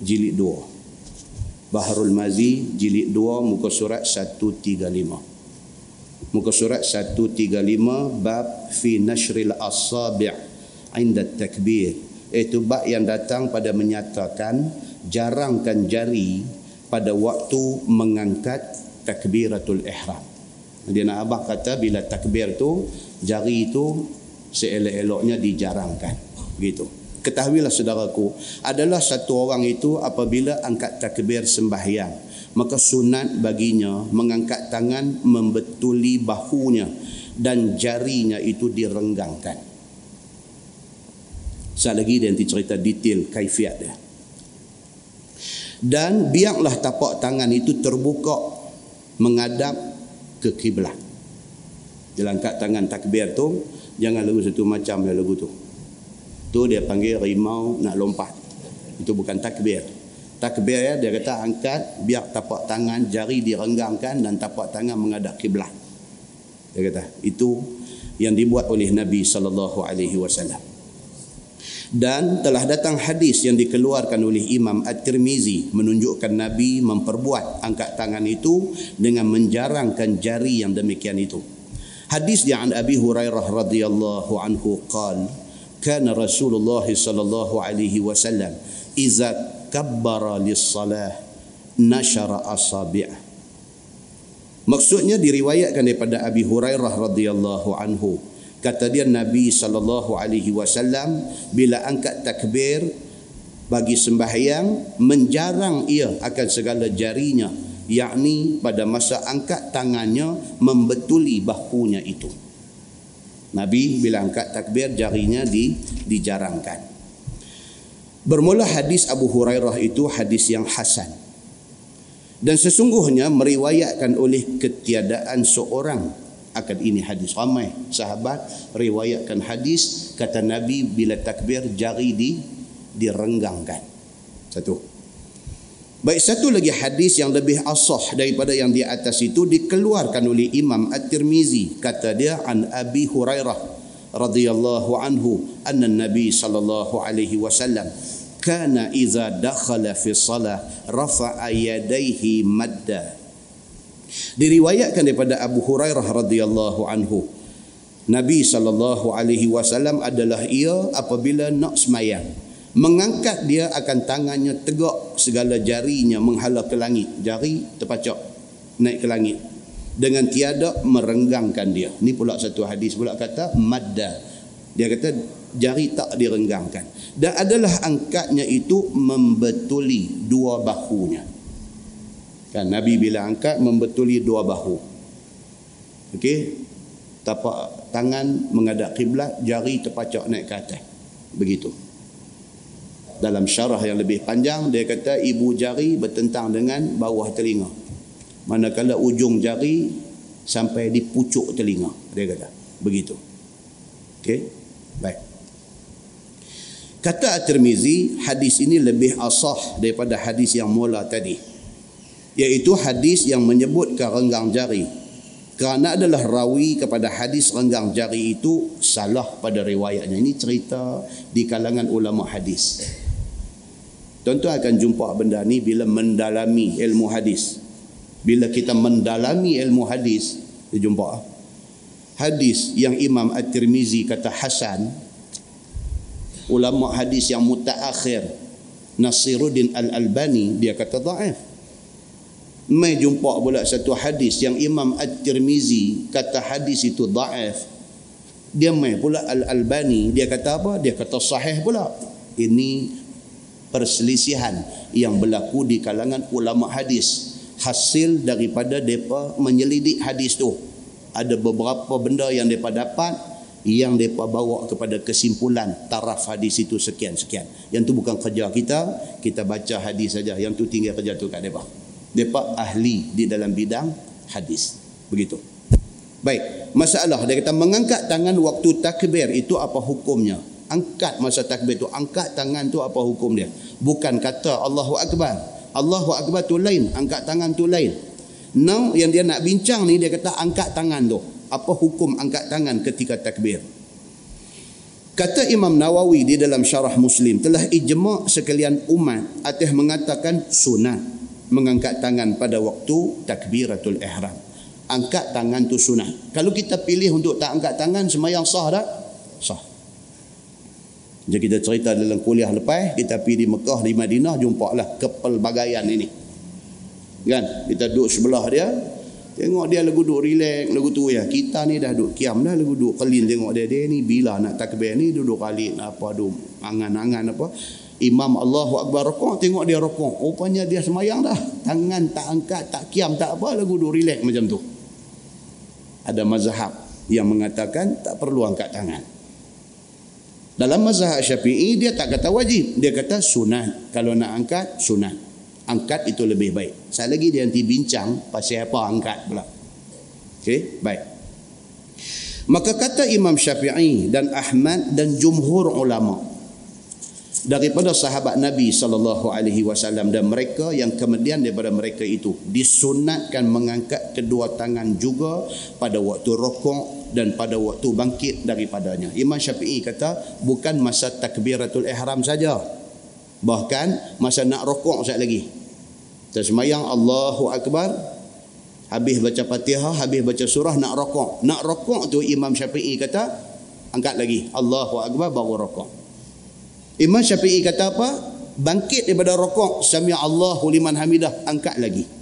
jilid 2. Bahrul Mazi jilid 2 muka surat 135 muka surat 135 bab fi nashril asabi' inda takbir iaitu bab yang datang pada menyatakan jarangkan jari pada waktu mengangkat takbiratul ihram. Dia nak abah kata bila takbir tu jari itu seelok-eloknya dijarangkan. Begitu ketahuilah saudaraku adalah satu orang itu apabila angkat takbir sembahyang maka sunat baginya mengangkat tangan membetuli bahunya dan jarinya itu direnggangkan. Sekali lagi dia nanti cerita detail kaifiat dia. Dan biarlah tapak tangan itu terbuka menghadap ke kiblat. Dia angkat tangan takbir tu, jangan lagu satu macam dia lagu tu. Tu dia panggil rimau nak lompat. Itu bukan takbir. Takbir ya dia kata angkat biar tapak tangan jari direnggangkan dan tapak tangan menghadap kiblat. Dia kata itu yang dibuat oleh Nabi sallallahu alaihi wasallam. Dan telah datang hadis yang dikeluarkan oleh Imam At-Tirmizi menunjukkan Nabi memperbuat angkat tangan itu dengan menjarangkan jari yang demikian itu. Hadis di an Abi Hurairah radhiyallahu anhu qala kana Rasulullah sallallahu alaihi wasallam iza kabbara lis-salah nashara asabi' Maksudnya diriwayatkan daripada Abi Hurairah radhiyallahu anhu. Kata dia Nabi sallallahu alaihi wasallam bila angkat takbir bagi sembahyang menjarang ia akan segala jarinya yakni pada masa angkat tangannya membetuli bahunya itu Nabi bila angkat takbir jarinya di dijarangkan Bermula hadis Abu Hurairah itu hadis yang hasan. Dan sesungguhnya meriwayatkan oleh ketiadaan seorang akan ini hadis ramai sahabat riwayatkan hadis kata Nabi bila takbir jari di direnggangkan. Satu. Baik satu lagi hadis yang lebih asah daripada yang di atas itu dikeluarkan oleh Imam At-Tirmizi. Kata dia an Abi Hurairah radhiyallahu anhu anna Nabi sallallahu alaihi wasallam kana iza dakhala fi salah rafa'a yadayhi madda. Diriwayatkan daripada Abu Hurairah radhiyallahu anhu Nabi sallallahu alaihi wasallam adalah ia apabila nak semayang mengangkat dia akan tangannya tegak segala jarinya menghala ke langit. Jari terpacak naik ke langit. Dengan tiada merenggangkan dia. Ni pula satu hadis pula kata madda. Dia kata jari tak direnggangkan. Dan adalah angkatnya itu membetuli dua bahunya. Kan Nabi bila angkat membetuli dua bahu. Okey? Tapak tangan menghadap kiblat jari terpacak naik ke atas. Begitu dalam syarah yang lebih panjang dia kata ibu jari bertentang dengan bawah telinga manakala ujung jari sampai di pucuk telinga dia kata begitu okey baik Kata At-Tirmizi, hadis ini lebih asah daripada hadis yang mula tadi. Iaitu hadis yang menyebutkan renggang jari. Kerana adalah rawi kepada hadis renggang jari itu salah pada riwayatnya. Ini cerita di kalangan ulama hadis. Tuan-tuan akan jumpa benda ni bila mendalami ilmu hadis. Bila kita mendalami ilmu hadis, dia jumpa. Hadis yang Imam At-Tirmizi kata Hasan, ulama hadis yang mutaakhir Nasiruddin Al-Albani dia kata dhaif mai jumpa pula satu hadis yang Imam At-Tirmizi kata hadis itu dhaif dia mai pula Al-Albani dia kata apa dia kata sahih pula ini perselisihan yang berlaku di kalangan ulama hadis hasil daripada depa menyelidik hadis tu ada beberapa benda yang depa dapat yang mereka bawa kepada kesimpulan taraf hadis itu sekian-sekian. Yang tu bukan kerja kita, kita baca hadis saja. Yang tu tinggal kerja tu kat mereka. Mereka ahli di dalam bidang hadis. Begitu. Baik, masalah dia kata mengangkat tangan waktu takbir itu apa hukumnya? Angkat masa takbir tu. Angkat tangan tu apa hukum dia? Bukan kata Allahu Akbar. Allahu Akbar tu lain. Angkat tangan tu lain. Now yang dia nak bincang ni dia kata angkat tangan tu. Apa hukum angkat tangan ketika takbir? Kata Imam Nawawi di dalam syarah Muslim telah ijma' sekalian umat atas mengatakan sunat mengangkat tangan pada waktu takbiratul ihram. Angkat tangan tu sunat. Kalau kita pilih untuk tak angkat tangan semayang sah tak? Sah. Jadi kita cerita dalam kuliah lepas, kita pergi di Mekah, di Madinah, jumpalah kepelbagaian ini. Kan? Kita duduk sebelah dia, Tengok dia lagu duduk relax, lagu tu ya. Kita ni dah duduk kiam dah lagu duduk kelin tengok dia. Dia ni bila nak takbir ni duduk kali apa duduk angan-angan apa. Imam Allahu Akbar rokok, tengok dia rokok. Rupanya dia semayang dah. Tangan tak angkat, tak kiam, tak apa. Lagu duduk relax macam tu. Ada mazhab yang mengatakan tak perlu angkat tangan. Dalam mazhab syafi'i dia tak kata wajib. Dia kata sunat. Kalau nak angkat, sunat angkat itu lebih baik. Saya lagi dia nanti bincang pasal apa angkat pula. Okey, baik. Maka kata Imam Syafi'i dan Ahmad dan jumhur ulama daripada sahabat Nabi sallallahu alaihi wasallam dan mereka yang kemudian daripada mereka itu disunatkan mengangkat kedua tangan juga pada waktu rokok dan pada waktu bangkit daripadanya. Imam Syafi'i kata bukan masa takbiratul ihram saja. Bahkan masa nak rokok sekali lagi. Kita semayang Allahu Akbar. Habis baca Fatihah, habis baca surah nak rokok. Nak rokok tu Imam Syafi'i kata angkat lagi. Allahu Akbar baru rokok. Imam Syafi'i kata apa? Bangkit daripada rokok. Sami Allahu liman hamidah. Angkat lagi.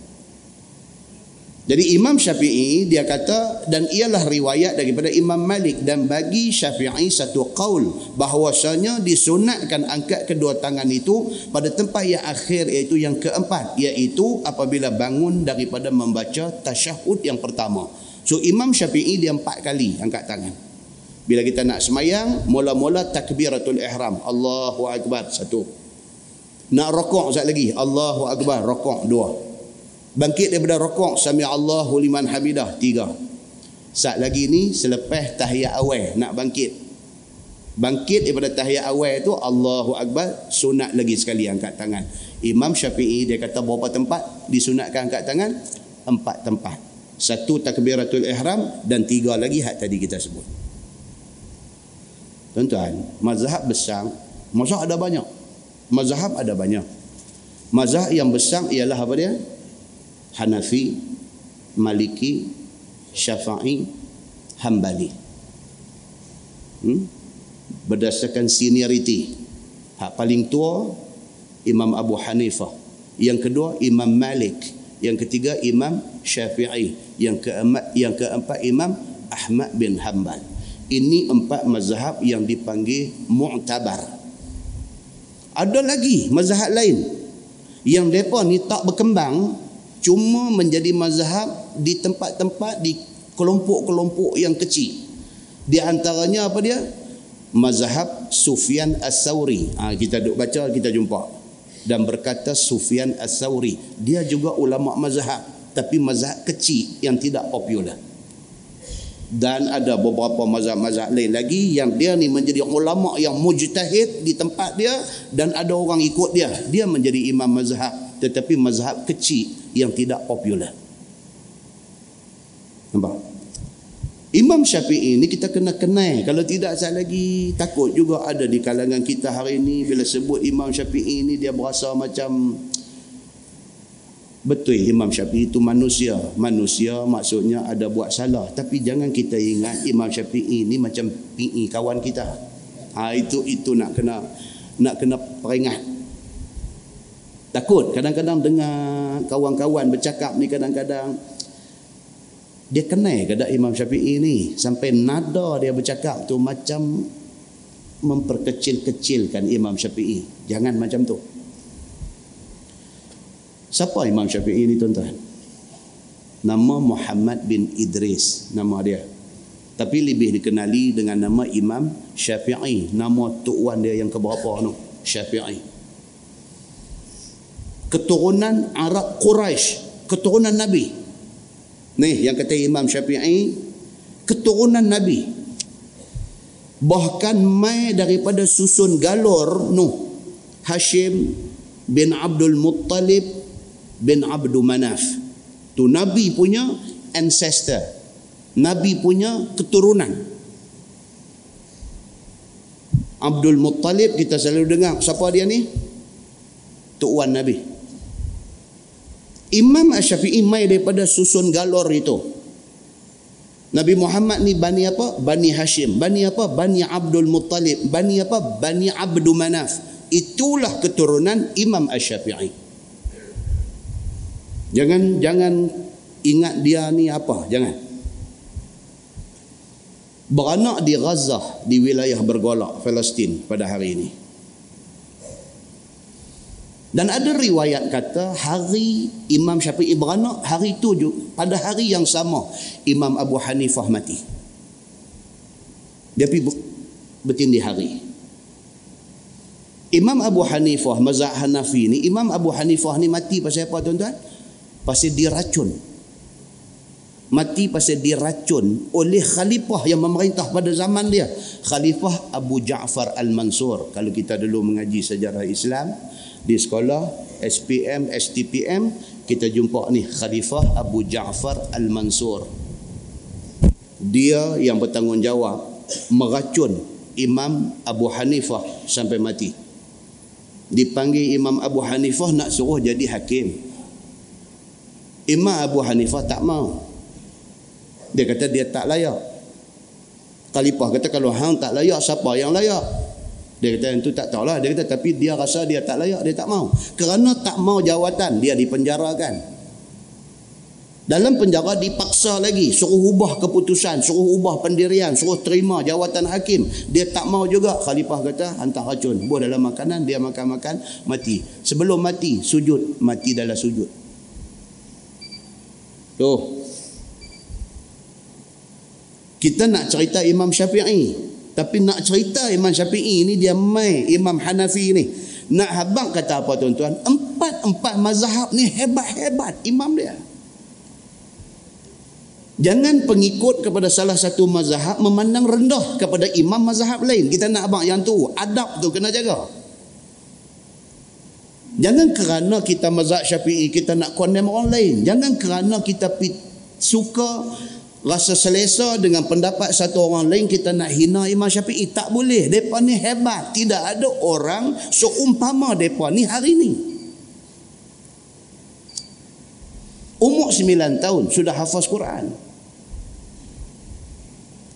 Jadi Imam Syafi'i dia kata dan ialah riwayat daripada Imam Malik dan bagi Syafi'i satu qaul bahawasanya disunatkan angkat kedua tangan itu pada tempat yang akhir iaitu yang keempat iaitu apabila bangun daripada membaca tasyahud yang pertama. So Imam Syafi'i dia empat kali angkat tangan. Bila kita nak semayang, mula-mula takbiratul ihram. Allahu Akbar. Satu. Nak rokok sekali lagi. Allahu Akbar. Rokok. Dua. Bangkit daripada rokok sami Allahu liman hamidah tiga. Saat lagi ni selepas tahiyat awal nak bangkit. Bangkit daripada tahiyat awal tu Allahu akbar sunat lagi sekali angkat tangan. Imam Syafi'i dia kata berapa tempat disunatkan angkat tangan? Empat tempat. Satu takbiratul ihram dan tiga lagi hak tadi kita sebut. Tuan-tuan, mazhab besar, mazhab ada banyak. Mazhab ada banyak. Mazhab yang besar ialah apa dia? Hanafi, Maliki, Syafi'i, Hambali. Hmm? Berdasarkan senioriti. Hak paling tua Imam Abu Hanifah. Yang kedua Imam Malik. Yang ketiga Imam Syafi'i. Yang keempat yang keempat Imam Ahmad bin Hanbal. Ini empat mazhab yang dipanggil mu'tabar. Ada lagi mazhab lain yang depa ni tak berkembang cuma menjadi mazhab di tempat-tempat di kelompok-kelompok yang kecil. Di antaranya apa dia? Mazhab Sufyan As-Sauri. Ha, kita duk baca kita jumpa. Dan berkata Sufyan As-Sauri. Dia juga ulama mazhab tapi mazhab kecil yang tidak popular. Dan ada beberapa mazhab-mazhab lain lagi yang dia ni menjadi ulama yang mujtahid di tempat dia dan ada orang ikut dia. Dia menjadi imam mazhab tetapi mazhab kecil yang tidak popular. Nampak? Imam Syafi'i ini kita kena kenal. Kalau tidak saya lagi takut juga ada di kalangan kita hari ini bila sebut Imam Syafi'i ini dia berasa macam betul Imam Syafi'i itu manusia. Manusia maksudnya ada buat salah. Tapi jangan kita ingat Imam Syafi'i ini macam PI kawan kita. Ha, itu itu nak kena nak kena peringat Takut kadang-kadang dengar kawan-kawan bercakap ni kadang-kadang dia kenal kepada Imam Syafi'i ni sampai nada dia bercakap tu macam memperkecil-kecilkan Imam Syafi'i. Jangan macam tu. Siapa Imam Syafi'i ni tuan-tuan? Nama Muhammad bin Idris nama dia. Tapi lebih dikenali dengan nama Imam Syafi'i. Nama tuan dia yang keberapa tu? Syafi'i keturunan Arab Quraisy, keturunan Nabi. Nih yang kata Imam Syafi'i, keturunan Nabi. bahkan mai daripada susun galor Nuh Hashim bin Abdul Muttalib bin Abdul Manaf. Tu Nabi punya ancestor. Nabi punya keturunan. Abdul Muttalib kita selalu dengar. Siapa dia ni? Tok Wan Nabi Imam Ash-Syafi'i mai daripada susun galor itu Nabi Muhammad ni Bani apa? Bani Hashim. Bani apa? Bani Abdul Muttalib. Bani apa? Bani Abdul Manaf. Itulah keturunan Imam Ash-Syafi'i. Jangan jangan ingat dia ni apa. Jangan. Beranak di Gaza, di wilayah bergolak Palestin pada hari ini. Dan ada riwayat kata hari Imam Syafi'i beranak, hari itu pada hari yang sama Imam Abu Hanifah mati. Dia pergi bertindih hari. Imam Abu Hanifah, mazhab Hanafi ni, Imam Abu Hanifah ni mati pasal apa tuan-tuan? Pasal diracun. Mati pasal diracun oleh khalifah yang memerintah pada zaman dia. Khalifah Abu Ja'far Al-Mansur. Kalau kita dulu mengaji sejarah Islam, di sekolah SPM STPM kita jumpa ni Khalifah Abu Ja'far Al-Mansur. Dia yang bertanggungjawab meracun Imam Abu Hanifah sampai mati. Dipanggil Imam Abu Hanifah nak suruh jadi hakim. Imam Abu Hanifah tak mau. Dia kata dia tak layak. Khalifah kata kalau hang tak layak siapa yang layak dia kata itu tak tahulah. Dia kata tapi dia rasa dia tak layak, dia tak mau. Kerana tak mau jawatan, dia dipenjarakan. Dalam penjara dipaksa lagi, suruh ubah keputusan, suruh ubah pendirian, suruh terima jawatan hakim. Dia tak mau juga. Khalifah kata hantar racun. Buah dalam makanan, dia makan-makan, mati. Sebelum mati, sujud. Mati dalam sujud. Tuh. Kita nak cerita Imam Syafi'i. Tapi nak cerita Imam Syafi'i ni dia mai Imam Hanafi ni. Nak habang kata apa tuan-tuan? Empat-empat mazhab ni hebat-hebat imam dia. Jangan pengikut kepada salah satu mazhab memandang rendah kepada imam mazhab lain. Kita nak abang yang tu. Adab tu kena jaga. Jangan kerana kita mazhab syafi'i kita nak condemn orang lain. Jangan kerana kita suka rasa selesa dengan pendapat satu orang lain kita nak hina Imam Syafi'i tak boleh. Depa ni hebat. Tidak ada orang seumpama depa ni hari ni. Umur 9 tahun sudah hafaz Quran.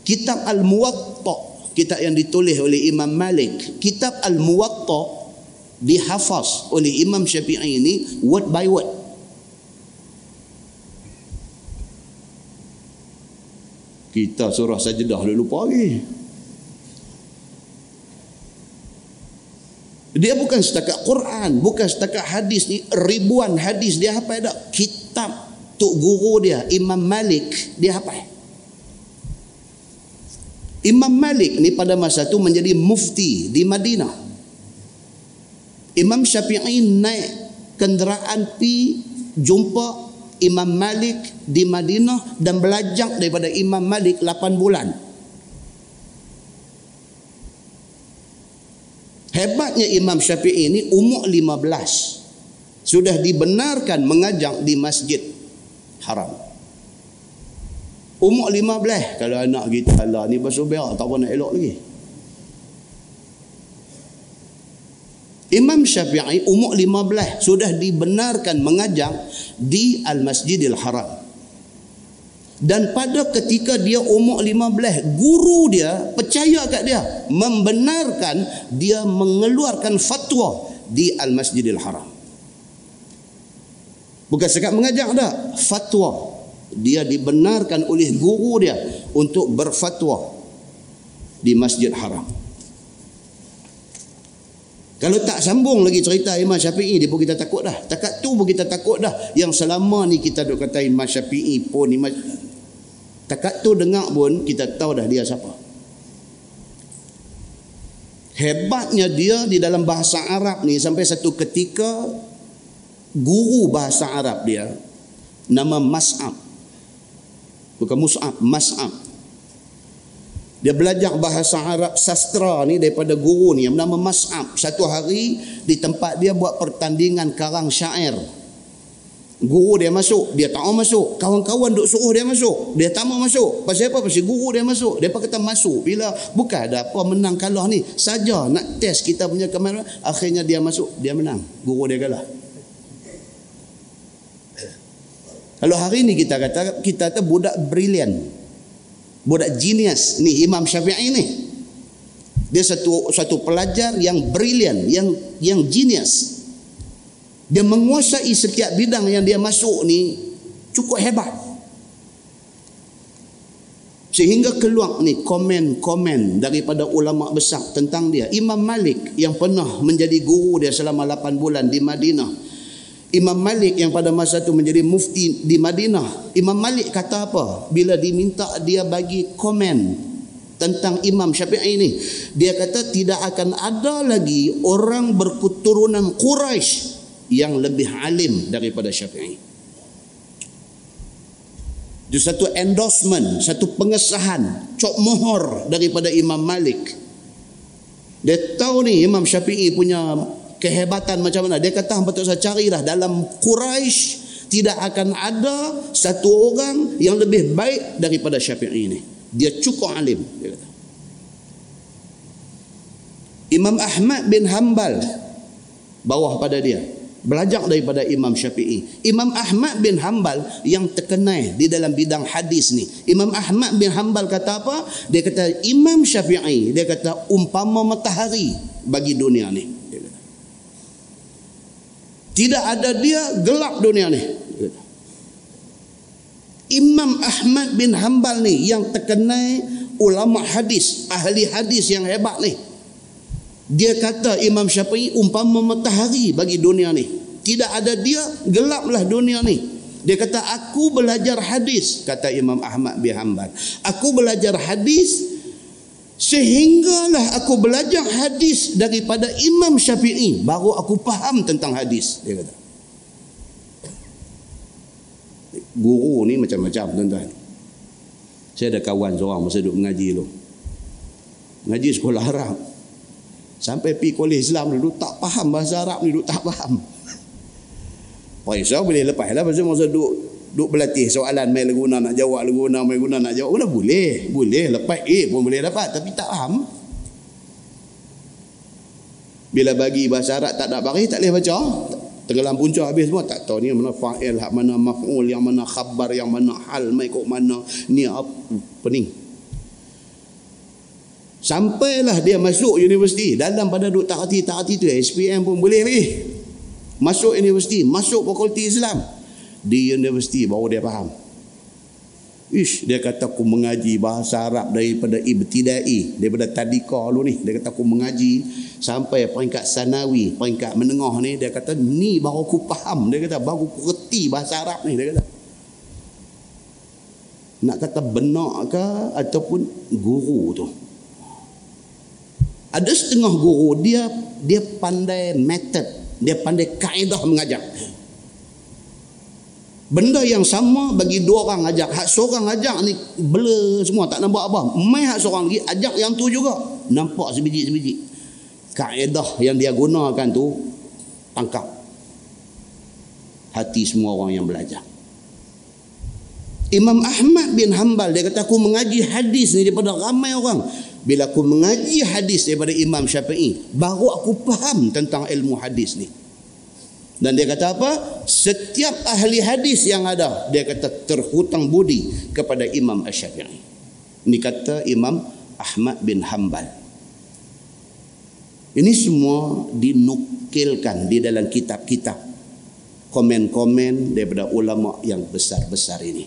Kitab Al-Muwatta kitab yang ditulis oleh Imam Malik. Kitab Al-Muwatta dihafaz oleh Imam Syafi'i ini word by word Kita surah sajadah dah lupa lagi. Dia bukan setakat Quran, bukan setakat hadis ni, ribuan hadis dia apa ada? Kitab tok guru dia Imam Malik dia apa? Imam Malik ni pada masa tu menjadi mufti di Madinah. Imam Syafi'i naik kenderaan pi jumpa Imam Malik di Madinah dan belajar daripada Imam Malik 8 bulan. Hebatnya Imam Syafi'i ini umur 15. Sudah dibenarkan mengajar di Masjid Haram. Umur 15 kalau anak kita lah ni basuh berak tak nak elok lagi. Imam Syafi'i umur 15 sudah dibenarkan mengajar di Al-Masjidil Haram. Dan pada ketika dia umur 15, guru dia percaya kat dia, membenarkan dia mengeluarkan fatwa di Al-Masjidil Haram. Bukan sekat mengajar dah, fatwa. Dia dibenarkan oleh guru dia untuk berfatwa di Masjid Haram. Kalau tak sambung lagi cerita Imam Syafi'i dia pun kita takut dah. Takat tu pun kita takut dah. Yang selama ni kita duk kata Imam Syafi'i pun Imam Takat tu dengar pun kita tahu dah dia siapa. Hebatnya dia di dalam bahasa Arab ni sampai satu ketika guru bahasa Arab dia nama Mas'ab. Bukan Mus'ab, Mas'ab. Dia belajar bahasa Arab sastra ni daripada guru ni yang bernama Mas'ab. Satu hari di tempat dia buat pertandingan karang syair. Guru dia masuk, dia tak mau masuk. Kawan-kawan duk suruh dia masuk. Dia tak mau masuk. Pasal apa? Pasal guru dia masuk. Dia kata masuk. Bila bukan ada apa menang kalah ni. Saja nak test kita punya kemana. Akhirnya dia masuk. Dia menang. Guru dia kalah. Kalau hari ni kita kata kita tu budak brilian budak genius ni Imam Syafi'i ni. Dia satu satu pelajar yang brilian yang yang genius. Dia menguasai setiap bidang yang dia masuk ni cukup hebat. Sehingga keluar ni komen-komen daripada ulama besar tentang dia. Imam Malik yang pernah menjadi guru dia selama 8 bulan di Madinah Imam Malik yang pada masa itu menjadi mufti di Madinah. Imam Malik kata apa? Bila diminta dia bagi komen tentang Imam Syafi'i ini. Dia kata tidak akan ada lagi orang berketurunan Quraisy yang lebih alim daripada Syafi'i. Itu satu endorsement, satu pengesahan, cok mohor daripada Imam Malik. Dia tahu ni Imam Syafi'i punya kehebatan macam mana. Dia kata betul saya carilah dalam Quraisy tidak akan ada satu orang yang lebih baik daripada Syafi'i ini. Dia cukup alim. Dia kata. Imam Ahmad bin Hanbal bawah pada dia belajar daripada Imam Syafi'i. Imam Ahmad bin Hanbal yang terkenal di dalam bidang hadis ni. Imam Ahmad bin Hanbal kata apa? Dia kata Imam Syafi'i, dia kata umpama matahari bagi dunia ni. Tidak ada dia gelap dunia ni. Imam Ahmad bin Hanbal ni yang terkenal ulama hadis, ahli hadis yang hebat ni. Dia kata Imam Syafi'i umpama matahari bagi dunia ni. Tidak ada dia, gelaplah dunia ni. Dia kata aku belajar hadis, kata Imam Ahmad bin Hanbal. Aku belajar hadis Sehinggalah aku belajar hadis daripada Imam Syafi'i baru aku faham tentang hadis dia kata. Guru ni macam-macam tuan-tuan. Saya ada kawan seorang masa duduk mengaji tu. Mengaji sekolah Arab. Sampai pergi kolej Islam dulu tak faham bahasa Arab ni duduk tak faham. Paisah boleh lepas lah masa duduk duk berlatih soalan mai guna nak jawab guna mai guna nak jawab. Guna boleh boleh. Lepas eh pun boleh dapat tapi tak faham. Bila bagi bahasa Arab tak nak bagi tak boleh baca. Tenggelam punca habis semua tak tahu ni mana fa'il hak mana maf'ul yang mana khabar yang mana hal mai kok mana ni apa pening sampailah dia masuk universiti. Dalam pada duk tak hati tak hati tu SPM pun boleh lagi. Masuk universiti masuk fakulti Islam di universiti baru dia faham. Ish, dia kata aku mengaji bahasa Arab daripada ibtidai, daripada tadika dulu ni. Dia kata aku mengaji sampai peringkat sanawi, peringkat menengah ni. Dia kata ni baru aku faham. Dia kata baru aku reti bahasa Arab ni. Dia kata. Nak kata benar ke ataupun guru tu. Ada setengah guru dia dia pandai method, dia pandai kaedah mengajar. Benda yang sama bagi dua orang ajak. Hak seorang ajak ni blur semua. Tak nampak apa. Mai hak seorang lagi ajak yang tu juga. Nampak sebiji-sebiji. Kaedah yang dia gunakan tu tangkap. Hati semua orang yang belajar. Imam Ahmad bin Hanbal dia kata aku mengaji hadis ni daripada ramai orang. Bila aku mengaji hadis daripada Imam Syafi'i, baru aku faham tentang ilmu hadis ni. Dan dia kata apa? Setiap ahli hadis yang ada, dia kata terhutang budi kepada Imam Ash-Syafi'i. Ini kata Imam Ahmad bin Hanbal. Ini semua dinukilkan di dalam kitab-kitab komen-komen daripada ulama yang besar-besar ini.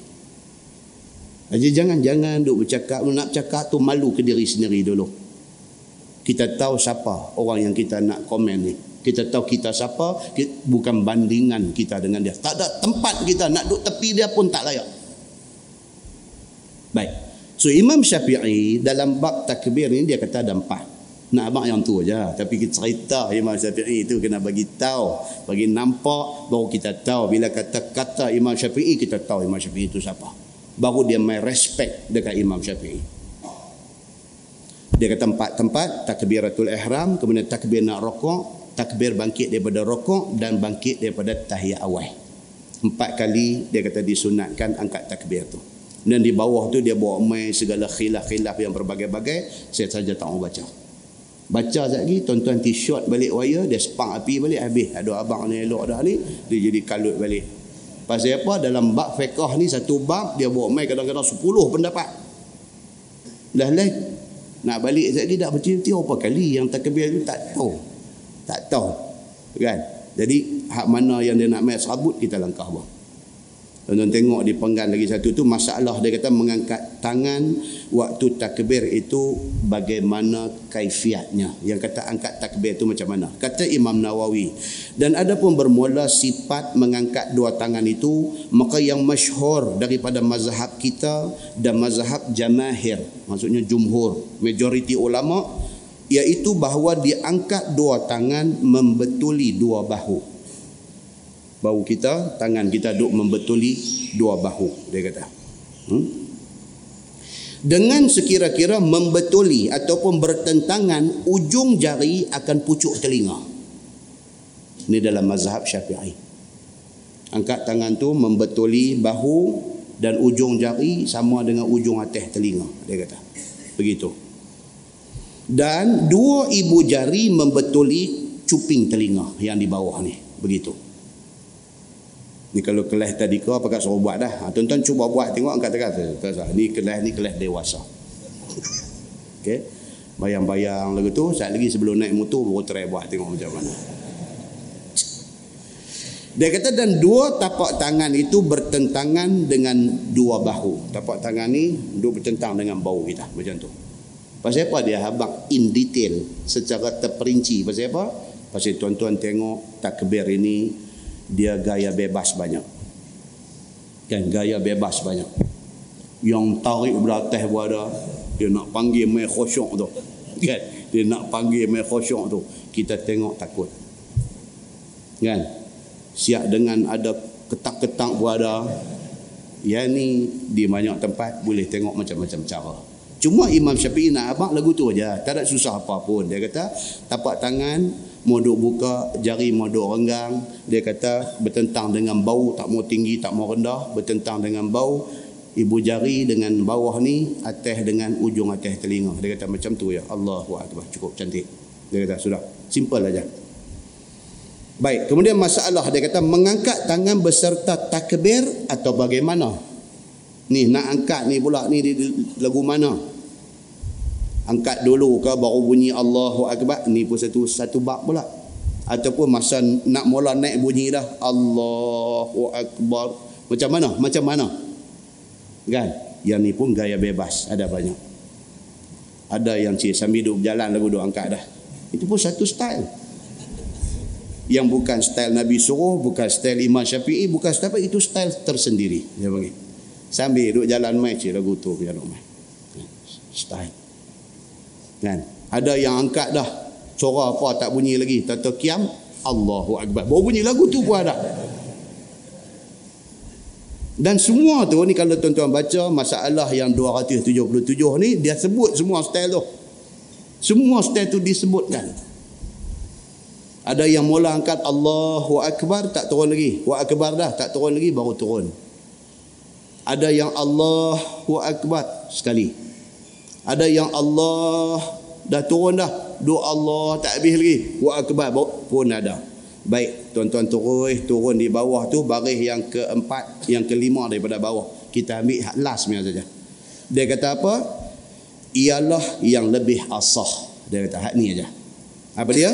Jadi jangan-jangan duk bercakap, nak cakap tu malu ke diri sendiri dulu. Kita tahu siapa orang yang kita nak komen ni kita tahu kita siapa bukan bandingan kita dengan dia. Tak ada tempat kita nak duduk tepi dia pun tak layak. Baik. So Imam Syafi'i dalam bab takbir ni dia kata ada empat. Nak abang yang tu aja. Tapi kita cerita Imam Syafi'i itu kena bagi tahu. Bagi nampak baru kita tahu. Bila kata-kata Imam Syafi'i kita tahu Imam Syafi'i itu siapa. Baru dia mai respect dekat Imam Syafi'i. Dia kata empat tempat, takbiratul ihram, kemudian takbir nak rokok, takbir bangkit daripada rokok dan bangkit daripada tahiyat awal. Empat kali dia kata disunatkan angkat takbir tu. Dan di bawah tu dia bawa main segala khilaf-khilaf yang berbagai-bagai, saya saja tak mau baca. Baca sekejap lagi, tuan-tuan t-shirt balik wire, dia sepang api balik, habis. Ada abang ni elok dah ni, dia jadi kalut balik. Pasal apa? Dalam bab fiqah ni, satu bab, dia bawa main kadang-kadang sepuluh pendapat. Dah lain, nak balik lagi dah berhenti apa kali yang takbir tu tak tahu. Tak tahu. Kan? Jadi hak mana yang dia nak mai serabut kita langkah bawah. Tuan-tuan tengok di penggan lagi satu tu masalah dia kata mengangkat tangan waktu takbir itu bagaimana kaifiatnya. Yang kata angkat takbir itu macam mana? Kata Imam Nawawi. Dan ada pun bermula sifat mengangkat dua tangan itu maka yang masyhur daripada mazhab kita dan mazhab jamahir. Maksudnya jumhur, majoriti ulama iaitu bahawa diangkat dua tangan membetuli dua bahu bahu kita, tangan kita duduk membetuli dua bahu, dia kata. Hmm? Dengan sekira-kira membetuli ataupun bertentangan, ujung jari akan pucuk telinga. Ini dalam mazhab syafi'i. Angkat tangan tu membetuli bahu dan ujung jari sama dengan ujung atas telinga, dia kata. Begitu. Dan dua ibu jari membetuli cuping telinga yang di bawah ni. Begitu. Ni kalau kelas tadi kau apa suruh buat dah. Ha, tuan-tuan cuba buat tengok angkat tangan. Tak Ni kelas ni kelas dewasa. Okey. Bayang-bayang lagu tu, saat lagi sebelum naik motor baru try buat tengok macam mana. Dia kata dan dua tapak tangan itu bertentangan dengan dua bahu. Tapak tangan ni dua bertentang dengan bahu kita macam tu. Pasal apa dia habak in detail secara terperinci. Pasal apa? Pasal tuan-tuan tengok takbir ini dia gaya bebas banyak. Kan gaya bebas banyak. Yang tarik beratas ada dia nak panggil mai khusyuk tu. Kan dia nak panggil mai khusyuk tu. Kita tengok takut. Kan siap dengan ada ketak-ketak ada yang ni di banyak tempat boleh tengok macam-macam cara cuma Imam Syafi'i nak abang lagu tu aja. Tak ada susah apa pun dia kata tapak tangan modok buka jari modok renggang. Dia kata bertentang dengan bau tak mau tinggi tak mau rendah bertentang dengan bau ibu jari dengan bawah ni atas dengan ujung atas telinga. Dia kata macam tu ya. Allahu akbar. Cukup cantik. Dia kata sudah. Simple aja. Baik kemudian masalah. Dia kata mengangkat tangan beserta takbir atau bagaimana? Ni nak angkat ni pula. Ni di lagu mana angkat dulu ke baru bunyi Allahu Akbar. Ni pun satu satu bab pula. Ataupun masa nak mula naik bunyi dah Allahu Akbar. Macam mana? Macam mana? Kan? Yang ni pun gaya bebas. Ada banyak. Ada yang cik sambil duduk berjalan lagu duduk angkat dah. Itu pun satu style. Yang bukan style Nabi suruh bukan style Imam Syafi'i bukan style itu style tersendiri. Dia panggil. Sambil duduk jalan mai cik lagu tu biar mai. Style Kan? Ada yang angkat dah. Suara apa tak bunyi lagi. Tata kiam. Allahu Akbar. Baru bunyi lagu tu pun ada. Dan semua tu ni kalau tuan-tuan baca masalah yang 277 ni dia sebut semua style tu. Semua style tu disebutkan. Ada yang mula angkat Allahu Akbar tak turun lagi. Wa Akbar dah tak turun lagi baru turun. Ada yang Allahu Akbar sekali. Ada yang Allah dah turun dah. Doa Allah tak habis lagi. Wa akbar pun ada. Baik, tuan-tuan turun, turun di bawah tu baris yang keempat, yang kelima daripada bawah. Kita ambil hak last punya saja. Dia kata apa? Ialah yang lebih asah. Dia kata hak ni aja. Apa dia?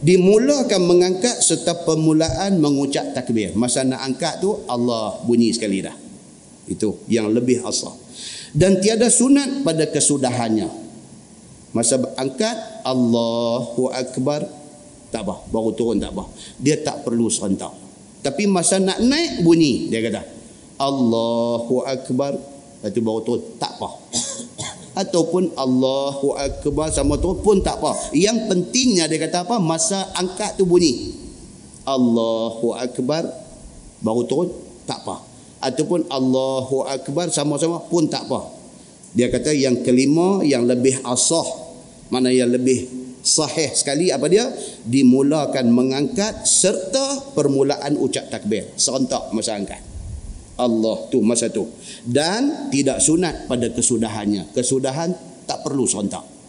Dimulakan mengangkat serta permulaan mengucap takbir. Masa nak angkat tu Allah bunyi sekali dah. Itu yang lebih asah dan tiada sunat pada kesudahannya. Masa angkat Allahu Akbar. Tak apa baru turun tak apa dia tak perlu serentak. Tapi masa nak naik bunyi dia kata Allahu Akbar. Itu baru turun tak apa ataupun Allahu Akbar sama tu pun tak apa yang pentingnya dia kata apa? Masa angkat tu bunyi. Allahu Akbar. Baru turun tak apa ataupun Allahu Akbar sama-sama pun tak apa. Dia kata yang kelima yang lebih asah mana yang lebih sahih sekali apa dia? Dimulakan mengangkat serta permulaan ucap takbir. Serentak masa angkat. Allah tu masa tu. Dan tidak sunat pada kesudahannya. Kesudahan tak perlu serentak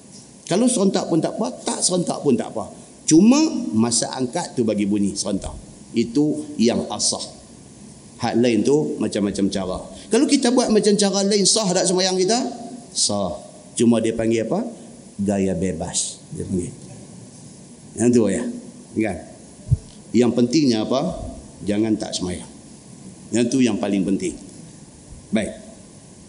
kalau serentak pun tak apa tak serentak pun tak apa. Cuma masa angkat tu bagi bunyi serentak itu yang asah hak lain tu macam-macam cara. Kalau kita buat macam cara lain sah tak semayang kita? Sah. Cuma dia panggil apa? Gaya bebas dia panggil. Yang tu ya. Kan? Yang pentingnya apa? Jangan tak semayang. Yang tu yang paling penting. Baik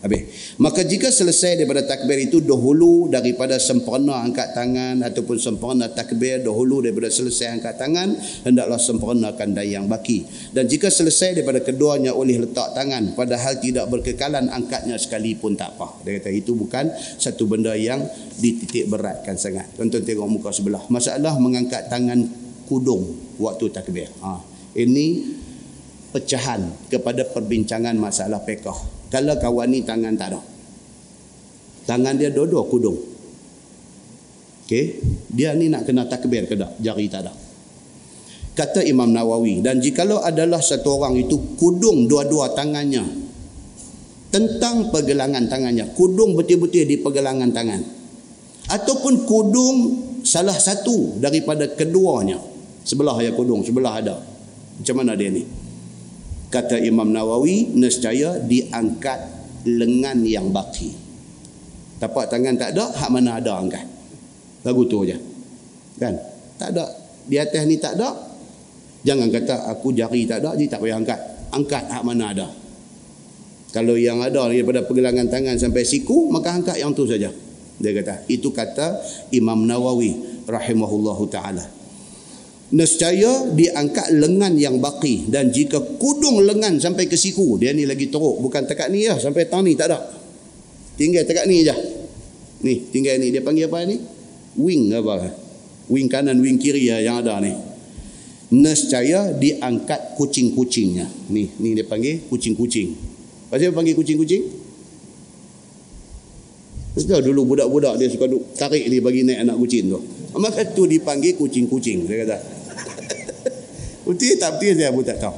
Habis. Maka jika selesai daripada takbir itu dahulu daripada sempurna angkat tangan ataupun sempurna takbir dahulu daripada selesai angkat tangan hendaklah sempurnakan dayang baki. Dan jika selesai daripada keduanya oleh letak tangan padahal tidak berkekalan angkatnya sekalipun tak apa. Dia kata itu bukan satu benda yang dititik beratkan sangat. Tonton tengok muka sebelah. Masalah mengangkat tangan kudung waktu takbir. Ha. Ini pecahan kepada perbincangan masalah pekah. Kalau kawan ni tangan tak ada. Tangan dia dua-dua kudung. Okey, dia ni nak kena takbir ke tak? Jari tak ada. Kata Imam Nawawi dan jikalau adalah satu orang itu kudung dua-dua tangannya tentang pergelangan tangannya, kudung betul-betul di pergelangan tangan. Ataupun kudung salah satu daripada keduanya. Sebelah ya kudung, sebelah ada. Macam mana dia ni? Kata Imam Nawawi nescaya diangkat lengan yang baki. Tapak tangan tak ada hak mana ada angkat. Lagu tu aja. Kan? Tak ada. Di atas ni tak ada. Jangan kata aku jari tak ada jadi tak payah angkat. Angkat hak mana ada. Kalau yang ada daripada pergelangan tangan sampai siku maka angkat yang tu saja. Dia kata itu kata Imam Nawawi rahimahullahu taala nescaya diangkat lengan yang baki dan jika kudung lengan sampai ke siku dia ni lagi teruk. Bukan tekat ni lah sampai tang ni tak ada. Tinggal tekat ni je. Ni tinggal ni. Dia panggil apa ni? Wing apa? Wing kanan wing kiri lah yang ada ni. Nescaya diangkat kucing-kucingnya. Ni ni dia panggil kucing-kucing. Pasal dia panggil kucing-kucing. Sudah dulu budak-budak dia suka tarik dia bagi naik anak kucing tu. Maka tu dipanggil kucing-kucing. Dia kata, Betul tak betul saya pun tak tahu.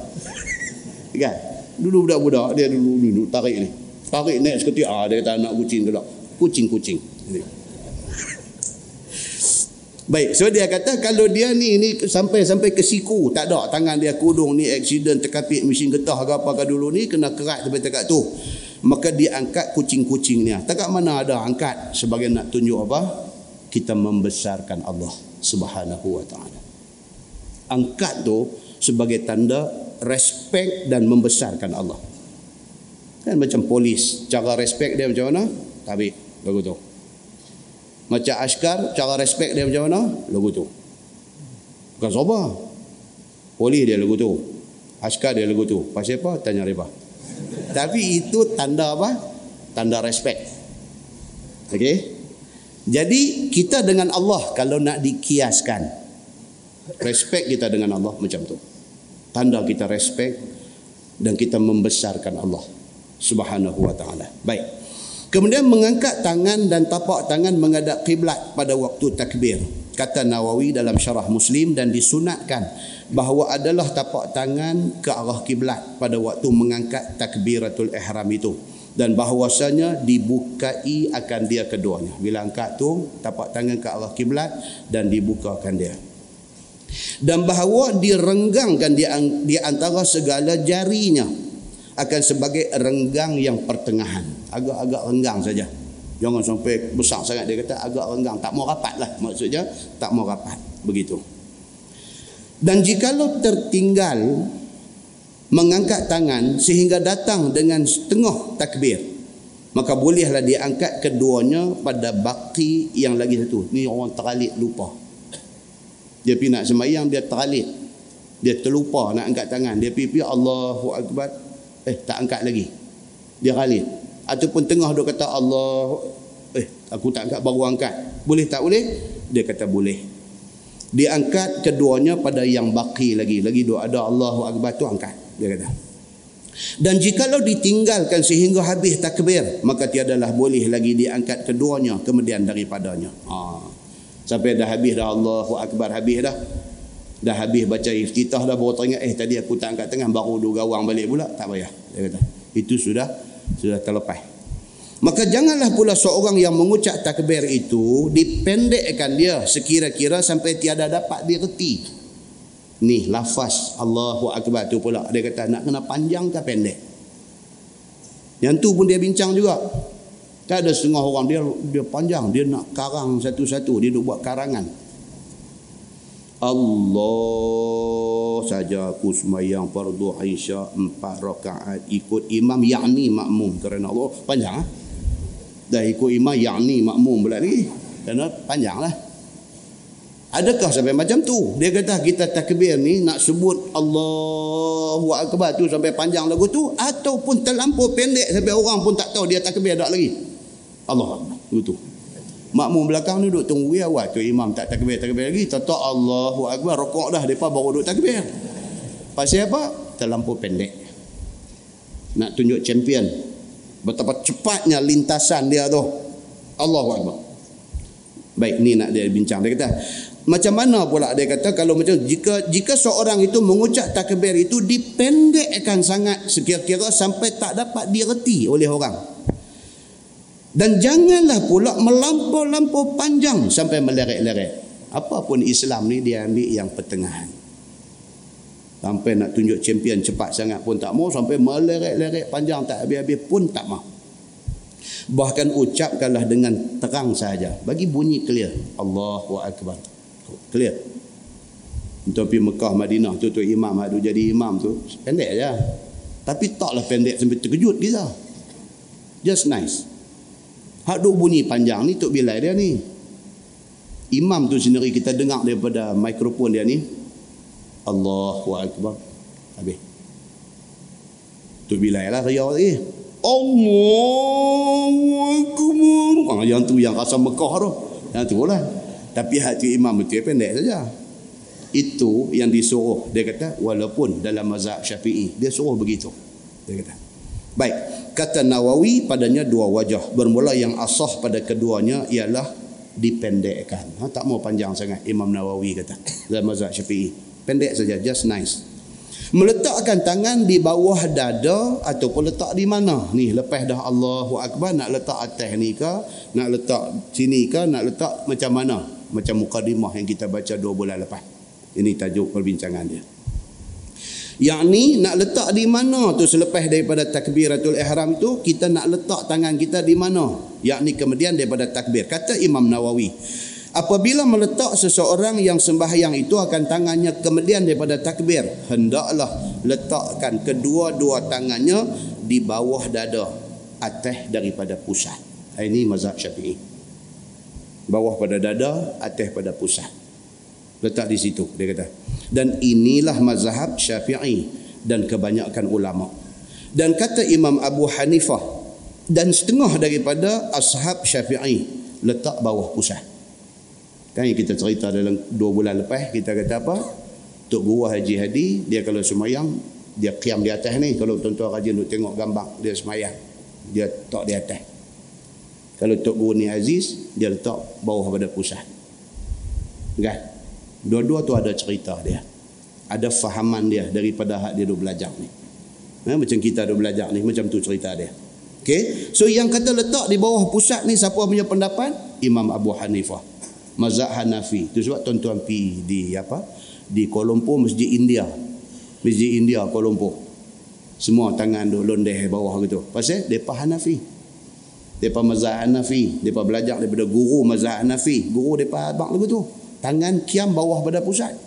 Kan? Dulu budak-budak dia dulu dulu tarik ni. Tarik naik seketika ah dia kata nak kucing gelap. Kucing-kucing. Baik, so dia kata kalau dia ni ni sampai sampai ke siku, tak ada tangan dia kudung ni accident terkapit mesin getah ke apa ke dulu ni kena kerat sampai dekat tu. Maka dia angkat kucing-kucing ni. Tak mana ada angkat sebagai nak tunjuk apa? Kita membesarkan Allah Subhanahu wa taala angkat tu sebagai tanda respect dan membesarkan Allah. Kan macam polis, cara respect dia macam mana? Tabik, lagu tu. Macam askar, cara respect dia macam mana? Lagu tu. Bukan sabar. Polis dia lagu tu. Askar dia lagu tu. Pasal apa? Tanya riba. Tapi itu tanda apa? Tanda respect. Okey? Jadi kita dengan Allah kalau nak dikiaskan Respect kita dengan Allah macam tu. Tanda kita respect dan kita membesarkan Allah Subhanahu wa taala. Baik. Kemudian mengangkat tangan dan tapak tangan menghadap kiblat pada waktu takbir. Kata Nawawi dalam syarah Muslim dan disunatkan bahawa adalah tapak tangan ke arah kiblat pada waktu mengangkat takbiratul ihram itu dan bahawasanya dibukai akan dia keduanya. Bila angkat tu tapak tangan ke arah kiblat dan dibukakan dia dan bahawa direnggangkan di, di antara segala jarinya akan sebagai renggang yang pertengahan. Agak-agak renggang saja. Jangan sampai besar sangat dia kata agak renggang. Tak mau rapat lah maksudnya. Tak mau rapat. Begitu. Dan jikalau tertinggal mengangkat tangan sehingga datang dengan setengah takbir maka bolehlah diangkat keduanya pada bakti yang lagi satu. Ni orang teralik lupa dia pergi nak sembahyang dia teralik dia terlupa nak angkat tangan. Dia pergi Allahu Akbar. Eh tak angkat lagi. Dia ralik ataupun tengah dia kata Allah eh aku tak angkat baru angkat. Boleh tak boleh? Dia kata boleh. Dia angkat keduanya pada yang baki lagi. Lagi doa ada Allahu Akbar tu angkat. Dia kata. Dan jikalau ditinggalkan sehingga habis takbir maka tiadalah boleh lagi diangkat keduanya kemudian daripadanya. Ha. Sampai dah habis dah Allahu Akbar habis dah. Dah habis baca iftitah dah baru teringat eh tadi aku tak angkat tengah baru dua gawang balik pula. Tak payah. Dia kata. Itu sudah sudah terlepas. Maka janganlah pula seorang yang mengucap takbir itu dipendekkan dia sekira-kira sampai tiada dapat direti. Ni lafaz Allahu Akbar tu pula. Dia kata nak kena panjang ke pendek. Yang tu pun dia bincang juga. Tak ada setengah orang. Dia dia panjang. Dia nak karang satu-satu. Dia nak buat karangan. Allah saja aku semayang fardu Aisyah empat rakaat ikut imam yakni makmum. Kerana Allah panjang ah dah ikut imam yakni makmum pula lagi kerana panjang lah. Adakah sampai macam tu? Dia kata kita takbir ni nak sebut Allahu Akbar tu sampai panjang lagu tu ataupun terlampau pendek sampai orang pun tak tahu dia takbir tak lagi Allah. Akbar tu makmum belakang ni duduk tunggu ya awal. Tu imam tak takbir takbir lagi. Tahu Allahu Akbar. Rokok dah mereka baru duduk takbir. Pasal apa? Terlampau pendek. Nak tunjuk champion. Betapa cepatnya lintasan dia tu. Allahu Akbar. Baik ni nak dia bincang. Dia kata macam mana pula dia kata kalau macam jika jika seorang itu mengucap takbir itu dipendekkan sangat sekira-kira sampai tak dapat direti oleh orang dan janganlah pula melampau-lampau panjang sampai meleret-leret apapun Islam ni dia ambil yang pertengahan Sampai nak tunjuk champion cepat sangat pun tak mau. Sampai meleret-leret panjang tak habis-habis pun tak mau. Bahkan ucapkanlah dengan terang saja. Bagi bunyi clear. Allahu Akbar. Clear. Untuk pergi Mekah, Madinah tu, tu imam ada jadi imam tu. Pendek je. Tapi taklah pendek sampai terkejut kita. Just nice. Hak duk bunyi panjang ni Tok Bilal dia ni. Imam tu sendiri kita dengar daripada mikrofon dia ni Allahu Akbar. Habis. Tu bila lah raya lagi. Allahu Akbar. Ah, yang tu yang rasa Mekah tu. Yang tu lah. Tapi hati imam itu pendek saja. Itu yang disuruh. Dia kata walaupun dalam mazhab syafi'i. Dia suruh begitu. Dia kata. Baik. Kata Nawawi padanya dua wajah. Bermula yang asah pada keduanya ialah dipendekkan. Ha, tak mau panjang sangat Imam Nawawi kata. Dalam mazhab syafi'i. Pendek saja, just nice. Meletakkan tangan di bawah dada ataupun letak di mana? Ni lepas dah Allahu Akbar nak letak atas ni ke? Nak letak sini ke? Nak letak macam mana? Macam mukadimah yang kita baca dua bulan lepas. Ini tajuk perbincangan dia. Yang ni nak letak di mana tu selepas daripada takbiratul ihram tu kita nak letak tangan kita di mana? Yang ni kemudian daripada takbir. Kata Imam Nawawi. Apabila meletak seseorang yang sembahyang itu akan tangannya kemudian daripada takbir, hendaklah letakkan kedua-dua tangannya di bawah dada atas daripada pusat. Ini mazhab Syafi'i. Bawah pada dada, atas pada pusat. Letak di situ dia kata. Dan inilah mazhab Syafi'i dan kebanyakan ulama. Dan kata Imam Abu Hanifah dan setengah daripada ashab Syafi'i letak bawah pusat. Kan kita cerita dalam dua bulan lepas, kita kata apa? Tok Guru Haji Hadi, dia kalau semayang, dia kiam di atas ni. Kalau tuan-tuan rajin untuk tengok gambar, dia semayang. Dia tak di atas. Kalau Tok Guru ni Aziz, dia letak bawah pada pusat. Kan? Dua-dua tu ada cerita dia. Ada fahaman dia daripada hak dia duk belajar ni. Ha, macam kita duk belajar ni, macam tu cerita dia. Okay? So yang kata letak di bawah pusat ni, siapa punya pendapat? Imam Abu Hanifah mazhab Hanafi. Itu sebab tuan-tuan pi di apa? Di Kuala Lumpur Masjid India. Masjid India Kuala Lumpur. Semua tangan tu londeh bawah gitu. Pasal depa Hanafi. Depa mazhab Hanafi, depa belajar daripada guru mazhab Hanafi. Guru depa abang lagu tu. Tangan kiam bawah pada pusat.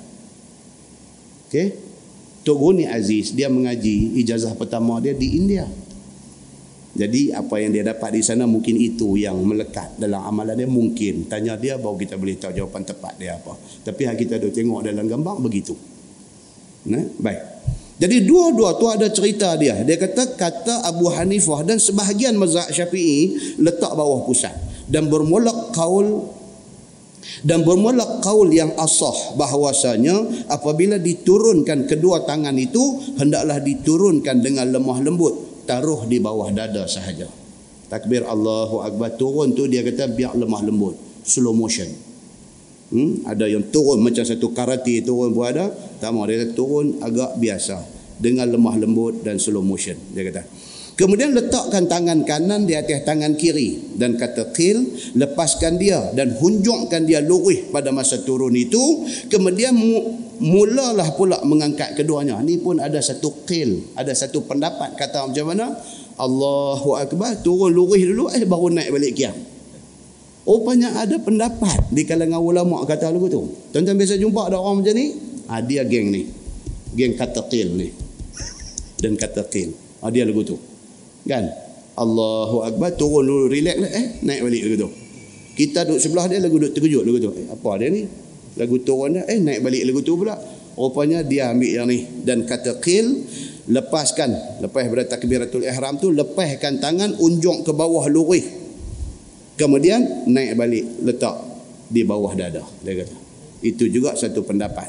Okey. Tok Guru ni Aziz, dia mengaji ijazah pertama dia di India. Jadi apa yang dia dapat di sana mungkin itu yang melekat dalam amalan dia mungkin. Tanya dia baru kita boleh tahu jawapan tepat dia apa. Tapi yang kita dah tengok dalam gambar begitu. Nah, baik. Jadi dua-dua tu ada cerita dia. Dia kata kata Abu Hanifah dan sebahagian mazhab Syafi'i letak bawah pusat dan bermula kaul dan bermula kaul yang asah bahawasanya apabila diturunkan kedua tangan itu hendaklah diturunkan dengan lemah lembut taruh di bawah dada sahaja. Takbir Allahu Akbar turun tu dia kata biar lemah lembut. Slow motion. Hmm? Ada yang turun macam satu karate turun pun ada. Tak dia turun agak biasa dengan lemah lembut dan slow motion dia kata. Kemudian letakkan tangan kanan di atas tangan kiri dan kata qil lepaskan dia dan hunjukkan dia lurih pada masa turun itu kemudian mulalah pula mengangkat keduanya. Ini pun ada satu qil, ada satu pendapat kata macam mana? Allahu akbar turun lurih dulu eh baru naik balik kiam. Rupanya ada pendapat di kalangan ulama kata lagu tu. Tuan-tuan biasa jumpa ada orang macam ni? Ha, dia geng ni. Geng kata qil ni. Dan kata qil. Ha, dia lagu tu. Kan? Allahu Akbar turun dulu relax lah. Eh naik balik lagu tu. Kita duduk sebelah dia lagu duduk terkejut lagu tu. Eh, apa dia ni? Lagu turun dia. Eh naik balik lagu tu pula. Rupanya dia ambil yang ni. Dan kata qil lepaskan. Lepas pada takbiratul ihram tu lepaskan tangan unjuk ke bawah lurih kemudian naik balik letak di bawah dada dia kata itu juga satu pendapat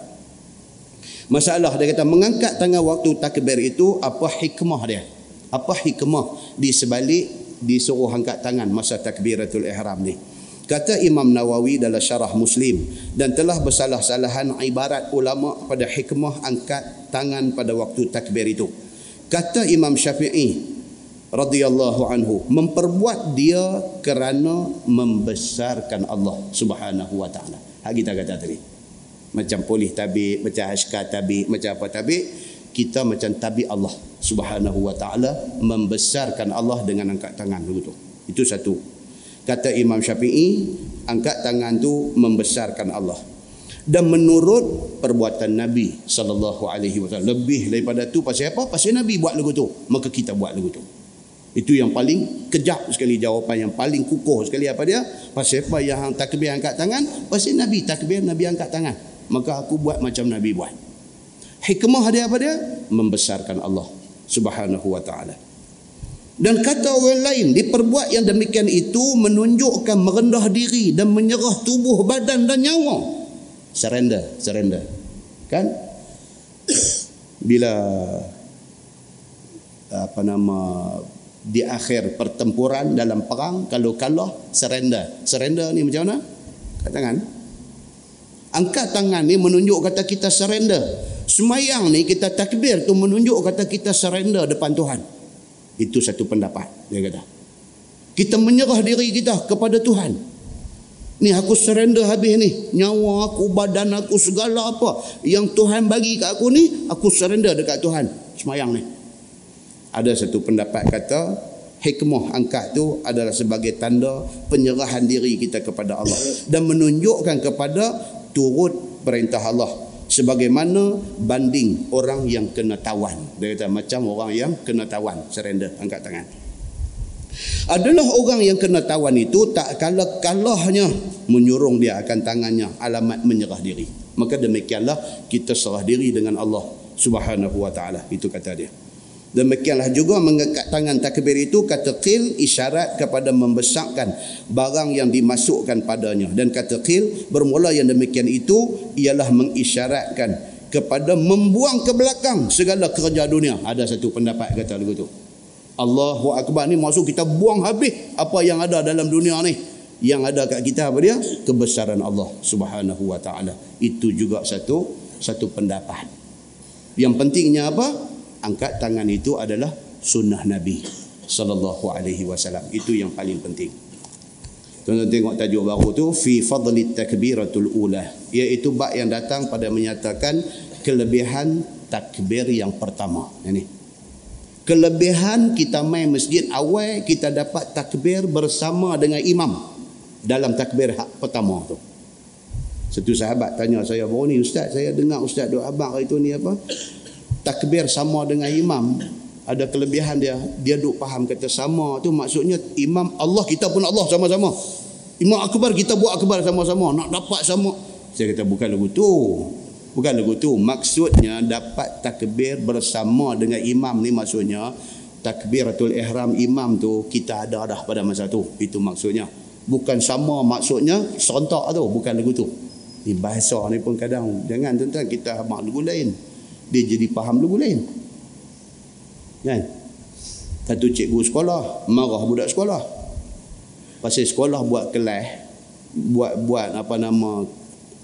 masalah dia kata mengangkat tangan waktu takbir itu apa hikmah dia apa hikmah di sebalik disuruh angkat tangan masa takbiratul ihram ni kata Imam Nawawi dalam syarah Muslim dan telah bersalah-salahan ibarat ulama pada hikmah angkat tangan pada waktu takbir itu kata Imam Syafi'i radhiyallahu anhu memperbuat dia kerana membesarkan Allah Subhanahu wa taala. Hak kita kata tadi. Macam polis tabi, macam askar tabi, macam apa tabi, kita macam tabi Allah Subhanahu wa taala membesarkan Allah dengan angkat tangan begitu. Itu satu. Kata Imam Syafi'i, angkat tangan tu membesarkan Allah. Dan menurut perbuatan Nabi sallallahu alaihi wasallam lebih daripada tu pasal apa? Pasal Nabi buat lagu tu, maka kita buat lagu tu. Itu yang paling kejap sekali jawapan yang paling kukuh sekali apa dia? Pasal apa yang takbir angkat tangan? Pasal Nabi takbir, Nabi angkat tangan. Maka aku buat macam Nabi buat. Hikmah dia apa dia? Membesarkan Allah Subhanahu wa taala. Dan kata orang lain, diperbuat yang demikian itu menunjukkan merendah diri dan menyerah tubuh, badan dan nyawa. Surrender, surrender. Kan? Bila apa nama di akhir pertempuran dalam perang kalau kalah surrender surrender ni macam mana angkat tangan angkat tangan ni menunjuk kata kita surrender semayang ni kita takbir tu menunjuk kata kita surrender depan Tuhan. Itu satu pendapat dia kata. Kita menyerah diri kita kepada Tuhan. Ni aku surrender habis ni. Nyawa aku badan aku segala apa yang Tuhan bagi kat aku ni aku surrender dekat Tuhan. Semayang ni. Ada satu pendapat kata hikmah angkat tu adalah sebagai tanda penyerahan diri kita kepada Allah dan menunjukkan kepada turut perintah Allah sebagaimana banding orang yang kena tawan. Dia kata macam orang yang kena tawan. Surrender. Angkat tangan. Adalah orang yang kena tawan itu tak kalah kalahnya menyurung dia akan tangannya. Alamat menyerah diri. Maka demikianlah kita serah diri dengan Allah subhanahu wa ta'ala. Itu kata dia Demikianlah juga mengekat tangan takbir itu kata qil isyarat kepada membesarkan barang yang dimasukkan padanya dan kata qil bermula yang demikian itu ialah mengisyaratkan kepada membuang ke belakang segala kerja dunia. Ada satu pendapat kata begitu. Allahu akbar ni maksud kita buang habis apa yang ada dalam dunia ni. Yang ada kat kita apa dia? Kebesaran Allah Subhanahu wa taala. Itu juga satu satu pendapat. Yang pentingnya apa? Angkat tangan itu adalah sunnah Nabi sallallahu alaihi wasallam. Itu yang paling penting. Tuan-tuan tengok tajuk baru tu fi fadli takbiratul ula iaitu bab yang datang pada menyatakan kelebihan takbir yang pertama. Ini. Kelebihan kita main masjid awal kita dapat takbir bersama dengan imam dalam takbir pertama tu. Satu sahabat tanya saya baru ni ustaz saya dengar ustaz doa abang itu ni apa? Takbir sama dengan imam. Ada kelebihan dia dia duk faham kata sama. Tu maksudnya imam Allah kita pun Allah sama-sama. Imam akbar kita buat akbar sama-sama. Nak dapat sama. Saya kata bukan lagu tu. Bukan lagu tu. Maksudnya dapat takbir bersama dengan imam ni maksudnya takbiratul ihram imam tu kita ada dah pada masa tu. Itu maksudnya. Bukan sama maksudnya serentak tu bukan lagu tu. Ni bahasa ni pun kadang. Jangan tuan-tuan kita mak lagu lain dia jadi faham lagu lain. Kan? Satu cikgu sekolah marah budak sekolah. Pasal sekolah buat kelas buat buat apa nama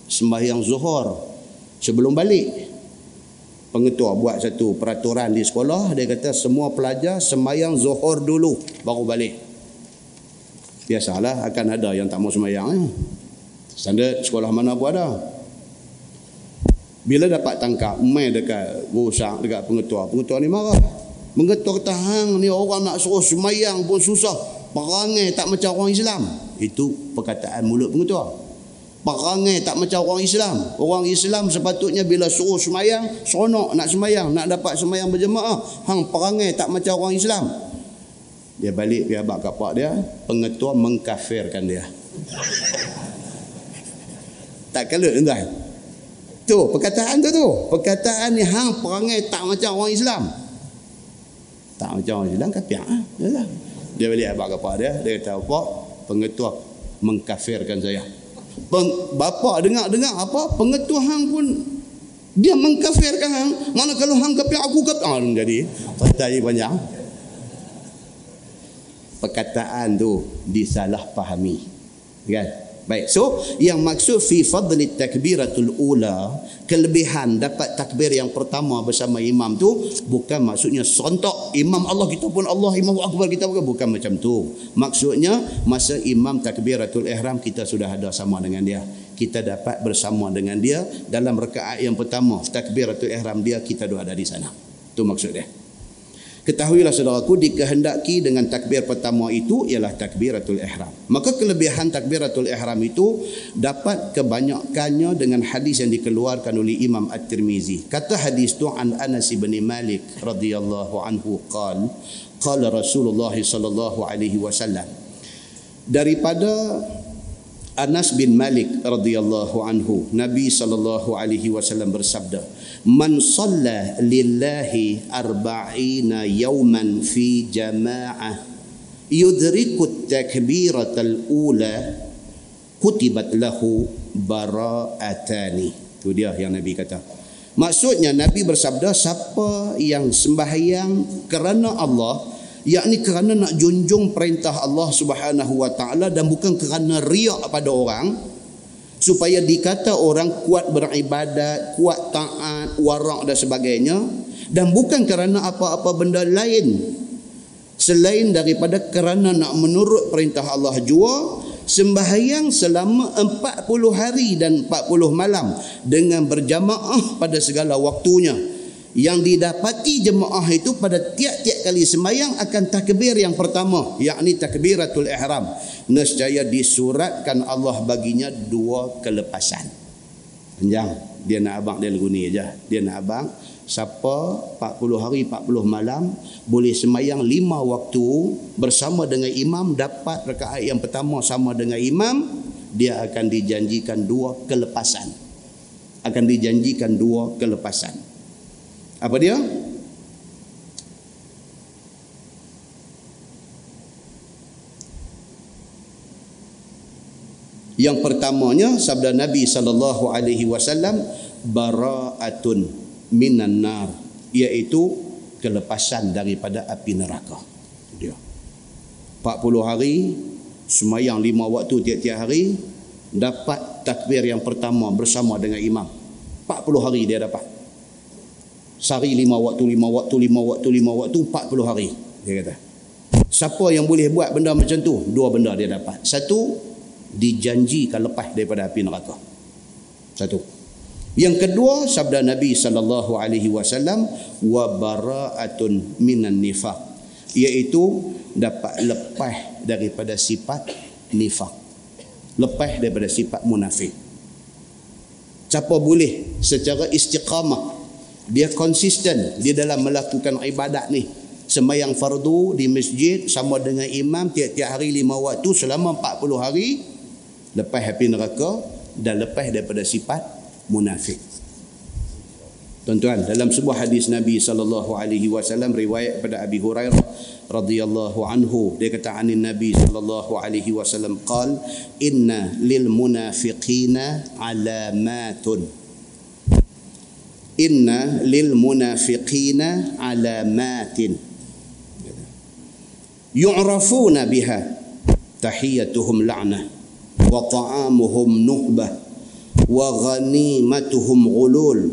sembahyang zuhur. Sebelum balik pengetua buat satu peraturan di sekolah dia kata semua pelajar sembahyang zuhur dulu baru balik. Biasalah akan ada yang tak mau sembahyang eh. standard sekolah mana pun ada bila dapat tangkap main dekat rusak dekat pengetua pengetua ni marah pengetua kata hang ni orang nak suruh sembahyang pun susah perangai tak macam orang Islam itu perkataan mulut pengetua perangai tak macam orang Islam. Orang Islam sepatutnya bila suruh semayang, seronok nak semayang, nak dapat semayang berjemaah. Hang perangai tak macam orang Islam. Dia balik pergi abad kapak dia, pengetua mengkafirkan dia. tak kalut tuan. Tu, perkataan tu tu. Perkataan ni hang perangai tak macam orang Islam. Tak macam orang Islam, kafir. Ha? Dia balik abad kapak dia, dia kata apa? Pengetua mengkafirkan saya bapa dengar-dengar apa pengetua hang pun dia mengkafirkan hang mana kalau hang kafir aku kafir ah, jadi tadi banyak perkataan tu disalahfahami kan Baik. So, yang maksud fi fadli takbiratul ula, kelebihan dapat takbir yang pertama bersama imam tu bukan maksudnya sontok imam Allah kita pun Allah imam akbar kita bukan bukan macam tu. Maksudnya masa imam takbiratul ihram kita sudah ada sama dengan dia. Kita dapat bersama dengan dia dalam rakaat yang pertama takbiratul ihram dia kita dua ada di sana. Tu maksud dia. Ketahuilah saudaraku dikehendaki dengan takbir pertama itu ialah takbiratul ihram. Maka kelebihan takbiratul ihram itu dapat kebanyakannya dengan hadis yang dikeluarkan oleh Imam At-Tirmizi. Kata hadis tu an Anas bin Malik radhiyallahu anhu qal qala Rasulullah sallallahu alaihi wasallam daripada Anas bin Malik radhiyallahu anhu Nabi sallallahu alaihi wasallam bersabda man salla lillahi arba'ina yawman fi jama'ah yudriku takbiratal ula kutibat lahu bara'atani. Itu dia yang Nabi kata. Maksudnya Nabi bersabda siapa yang sembahyang kerana Allah yakni kerana nak junjung perintah Allah Subhanahu wa taala dan bukan kerana riak pada orang supaya dikata orang kuat beribadat, kuat taat, warak dan sebagainya dan bukan kerana apa-apa benda lain. Selain daripada kerana nak menurut perintah Allah jua sembahyang selama 40 hari dan 40 malam dengan berjamaah pada segala waktunya yang didapati jemaah itu pada tiap-tiap kali sembahyang akan takbir yang pertama yakni takbiratul ihram. Nescaya disuratkan Allah baginya dua kelepasan. Panjang. Dia nak abang dia lagu ni aja. Dia nak abang siapa 40 hari 40 malam boleh sembahyang lima waktu bersama dengan imam dapat rakaat yang pertama sama dengan imam dia akan dijanjikan dua kelepasan. Akan dijanjikan dua kelepasan apa dia? Yang pertamanya sabda Nabi sallallahu alaihi wasallam bara'atun minan nar iaitu kelepasan daripada api neraka. Dia. 40 hari semayang lima waktu tiap-tiap hari dapat takbir yang pertama bersama dengan imam. 40 hari dia dapat. Sehari lima waktu, lima waktu, lima waktu, lima waktu, empat puluh hari. Dia kata. Siapa yang boleh buat benda macam tu? Dua benda dia dapat. Satu, dijanjikan lepas daripada api neraka. Satu. Yang kedua, sabda Nabi sallallahu alaihi wasallam wa bara'atun minan nifaq, iaitu dapat lepas daripada sifat nifaq. Lepas daripada sifat munafik. Siapa boleh secara istiqamah dia konsisten di dalam melakukan ibadat ni. Sembahyang fardu di masjid sama dengan imam tiap-tiap hari lima waktu selama 40 hari lepas api neraka dan lepas daripada sifat munafik. Tuan-tuan, dalam sebuah hadis Nabi sallallahu alaihi wasallam riwayat pada Abi Hurairah radhiyallahu anhu dia kata anin Nabi sallallahu alaihi wasallam qal inna lil munafiqina alamatun inna lil munafiqina alamatin yu'rafuna biha tahiyatuhum la'nah wa ta'amuhum nuhbah وغنيمتهم غلول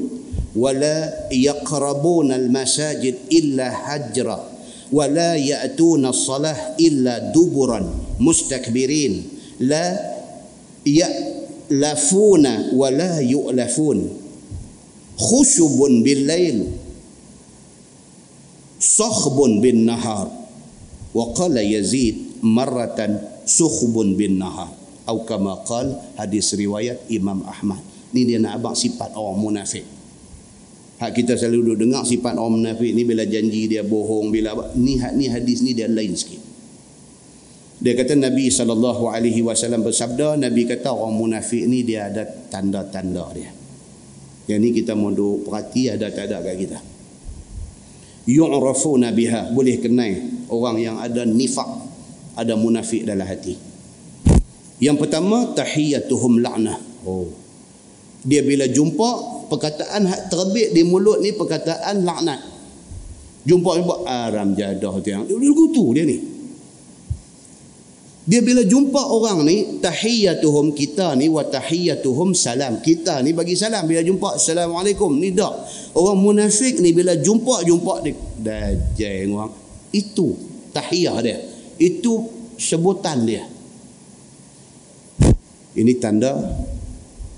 ولا يقربون المساجد إلا هجرا ولا يأتون الصلاة إلا دبرا مستكبرين. لا يألفون ولا يؤلفون. khusyubun bil lail sahbun bin nahar wa qala yazid maratan sukhbun bin nahar. Atau kama qal hadis riwayat Imam Ahmad. Ni dia nak abang sifat orang munafik. Hak kita selalu duduk dengar sifat orang munafik ni bila janji dia bohong bila ni hak ni hadis ni dia lain sikit. Dia kata Nabi sallallahu alaihi wasallam bersabda Nabi kata orang munafik ni dia ada tanda-tanda dia yang ni kita mau duduk perhati ada tak ada kat kita yu'rafuna biha boleh kenal orang yang ada nifak ada munafik dalam hati yang pertama tahiyatuhum la'nah. Oh. Dia bila jumpa perkataan hak terbit di mulut ni perkataan laknat. Jumpa jumpa aram jadah tu yang dia kutu dia ni. Dia bila jumpa orang ni tahiyatuhum kita ni wa tahiyatuhum salam. Kita ni bagi salam bila jumpa assalamualaikum ni dak. Orang munafik ni bila jumpa jumpa dia dajal orang. Itu tahiyah dia. Itu sebutan dia. Ini tanda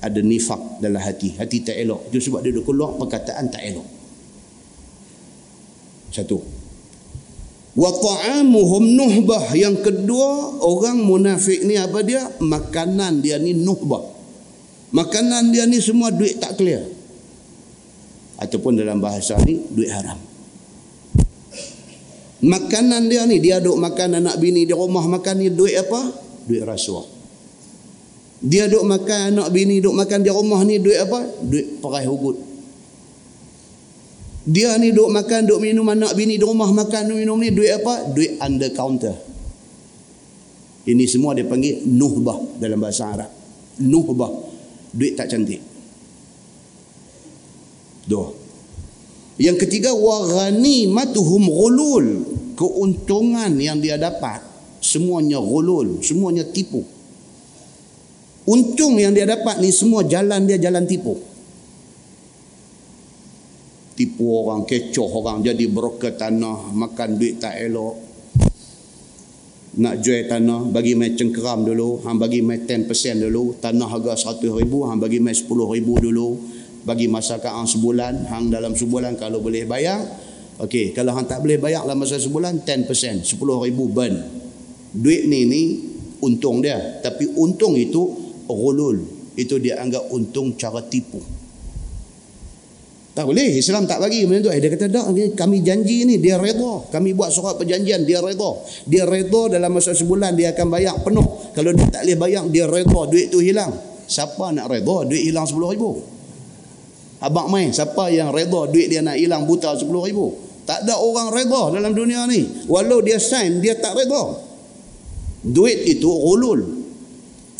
ada nifak dalam hati. Hati tak elok. Itu sebab dia keluar perkataan tak elok. Satu. Wa ta'amuhum nuhbah. Yang kedua, orang munafik ni apa dia? Makanan dia ni nuhbah. Makanan dia ni semua duit tak clear. Ataupun dalam bahasa ni, duit haram. Makanan dia ni, dia duk makan anak bini di rumah makan ni duit apa? Duit rasuah. Dia duk makan anak bini duk makan di rumah ni duit apa? Duit perai hugut. Dia ni duk makan duk minum anak bini di rumah makan minum ni duit apa? Duit under counter. Ini semua dia panggil nuhbah dalam bahasa Arab. Nuhbah. Duit tak cantik. Dua. Yang ketiga wa ghanimatuhum ghulul. Keuntungan yang dia dapat semuanya ghulul, semuanya tipu. Untung yang dia dapat ni semua jalan dia jalan tipu. Tipu orang, kecoh orang, jadi broker tanah, makan duit tak elok. Nak jual tanah, bagi main cengkeram dulu, hang bagi main 10% dulu, tanah harga 100 ribu, hang bagi main 10 ribu dulu, bagi masyarakat hang sebulan, hang dalam sebulan kalau boleh bayar, okey, kalau hang tak boleh bayar dalam masa sebulan, 10%, 10 ribu burn. Duit ni ni untung dia, tapi untung itu ghulul itu dia anggap untung cara tipu tak boleh Islam tak bagi macam tu. Eh, dia kata tak kami janji ni dia redha kami buat surat perjanjian dia redha dia redha dalam masa sebulan dia akan bayar penuh. Kalau dia tak boleh bayar dia redha duit tu hilang. Siapa nak redha duit hilang 10 ribu. Abang main siapa yang redha duit dia nak hilang buta 10 ribu. Tak ada orang redha dalam dunia ni. Walau dia sign dia tak redha duit itu ulul.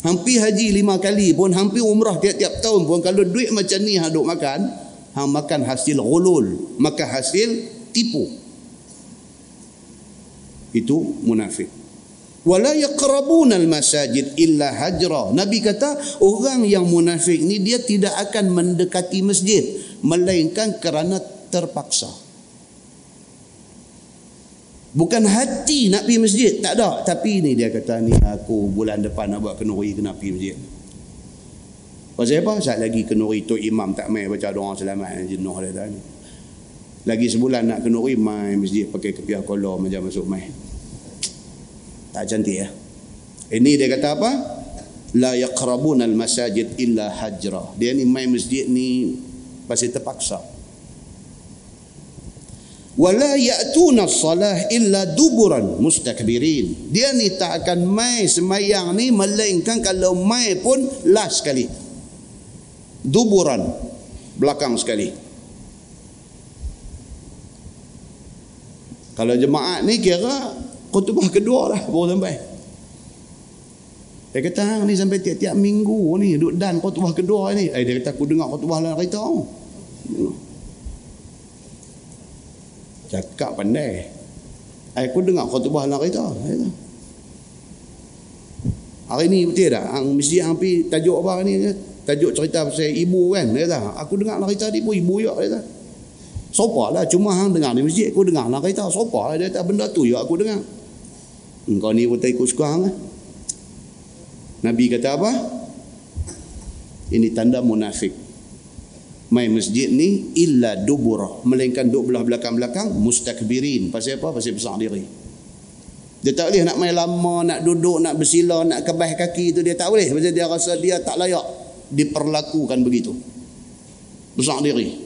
Hampir haji lima kali pun, hampir umrah tiap-tiap tahun pun, kalau duit macam ni hang duk makan, hang makan hasil gulul, makan hasil tipu. Itu munafik. Wala yaqrabuna al-masajid illa hajra. Nabi kata, orang yang munafik ni dia tidak akan mendekati masjid melainkan kerana terpaksa. Bukan hati nak pergi masjid. Tak ada. Tapi ni dia kata ni aku bulan depan nak buat kenuri kena pergi masjid. Pasal apa? Saat lagi kenuri tu imam tak main baca doa selamat jenuh dia tadi. Lagi sebulan nak kenuri main masjid pakai kepiah kolor macam masuk main. Tak cantik ya. Ini dia kata apa? La yaqrabun al-masajid illa hajra. Dia ni main masjid ni pasti terpaksa wala ya'tuna salah illa duburan mustakbirin dia ni tak akan mai semayang ni melainkan kalau mai pun last sekali duburan belakang sekali kalau jemaat ni kira khutbah kedua lah baru sampai dia kata hang ni sampai tiap-tiap minggu ni duduk dan khutbah kedua ni eh, dia kata aku dengar khutbah lah kereta Cakap pandai. Aku dengar khutbah lah kita. Hari ni betul tak? Ang mesti ang pi tajuk apa ni? Tajuk cerita pasal ibu kan dia kata aku dengar lah cerita ibu ibu ya dia kata. Sopa lah cuma hang dengar di masjid aku dengar lah cerita sopa lah. Dia kata benda tu ya aku dengar. Engkau ni pun tak ikut suka hang lah. Nabi kata apa? Ini tanda munafik. Main masjid ni illa dubur melainkan duk belah belakang-belakang mustakbirin. Pasal apa? Pasal besar diri. Dia tak boleh nak main lama, nak duduk, nak bersila, nak kebah kaki itu dia tak boleh. Sebab dia rasa dia tak layak diperlakukan begitu. Besar diri.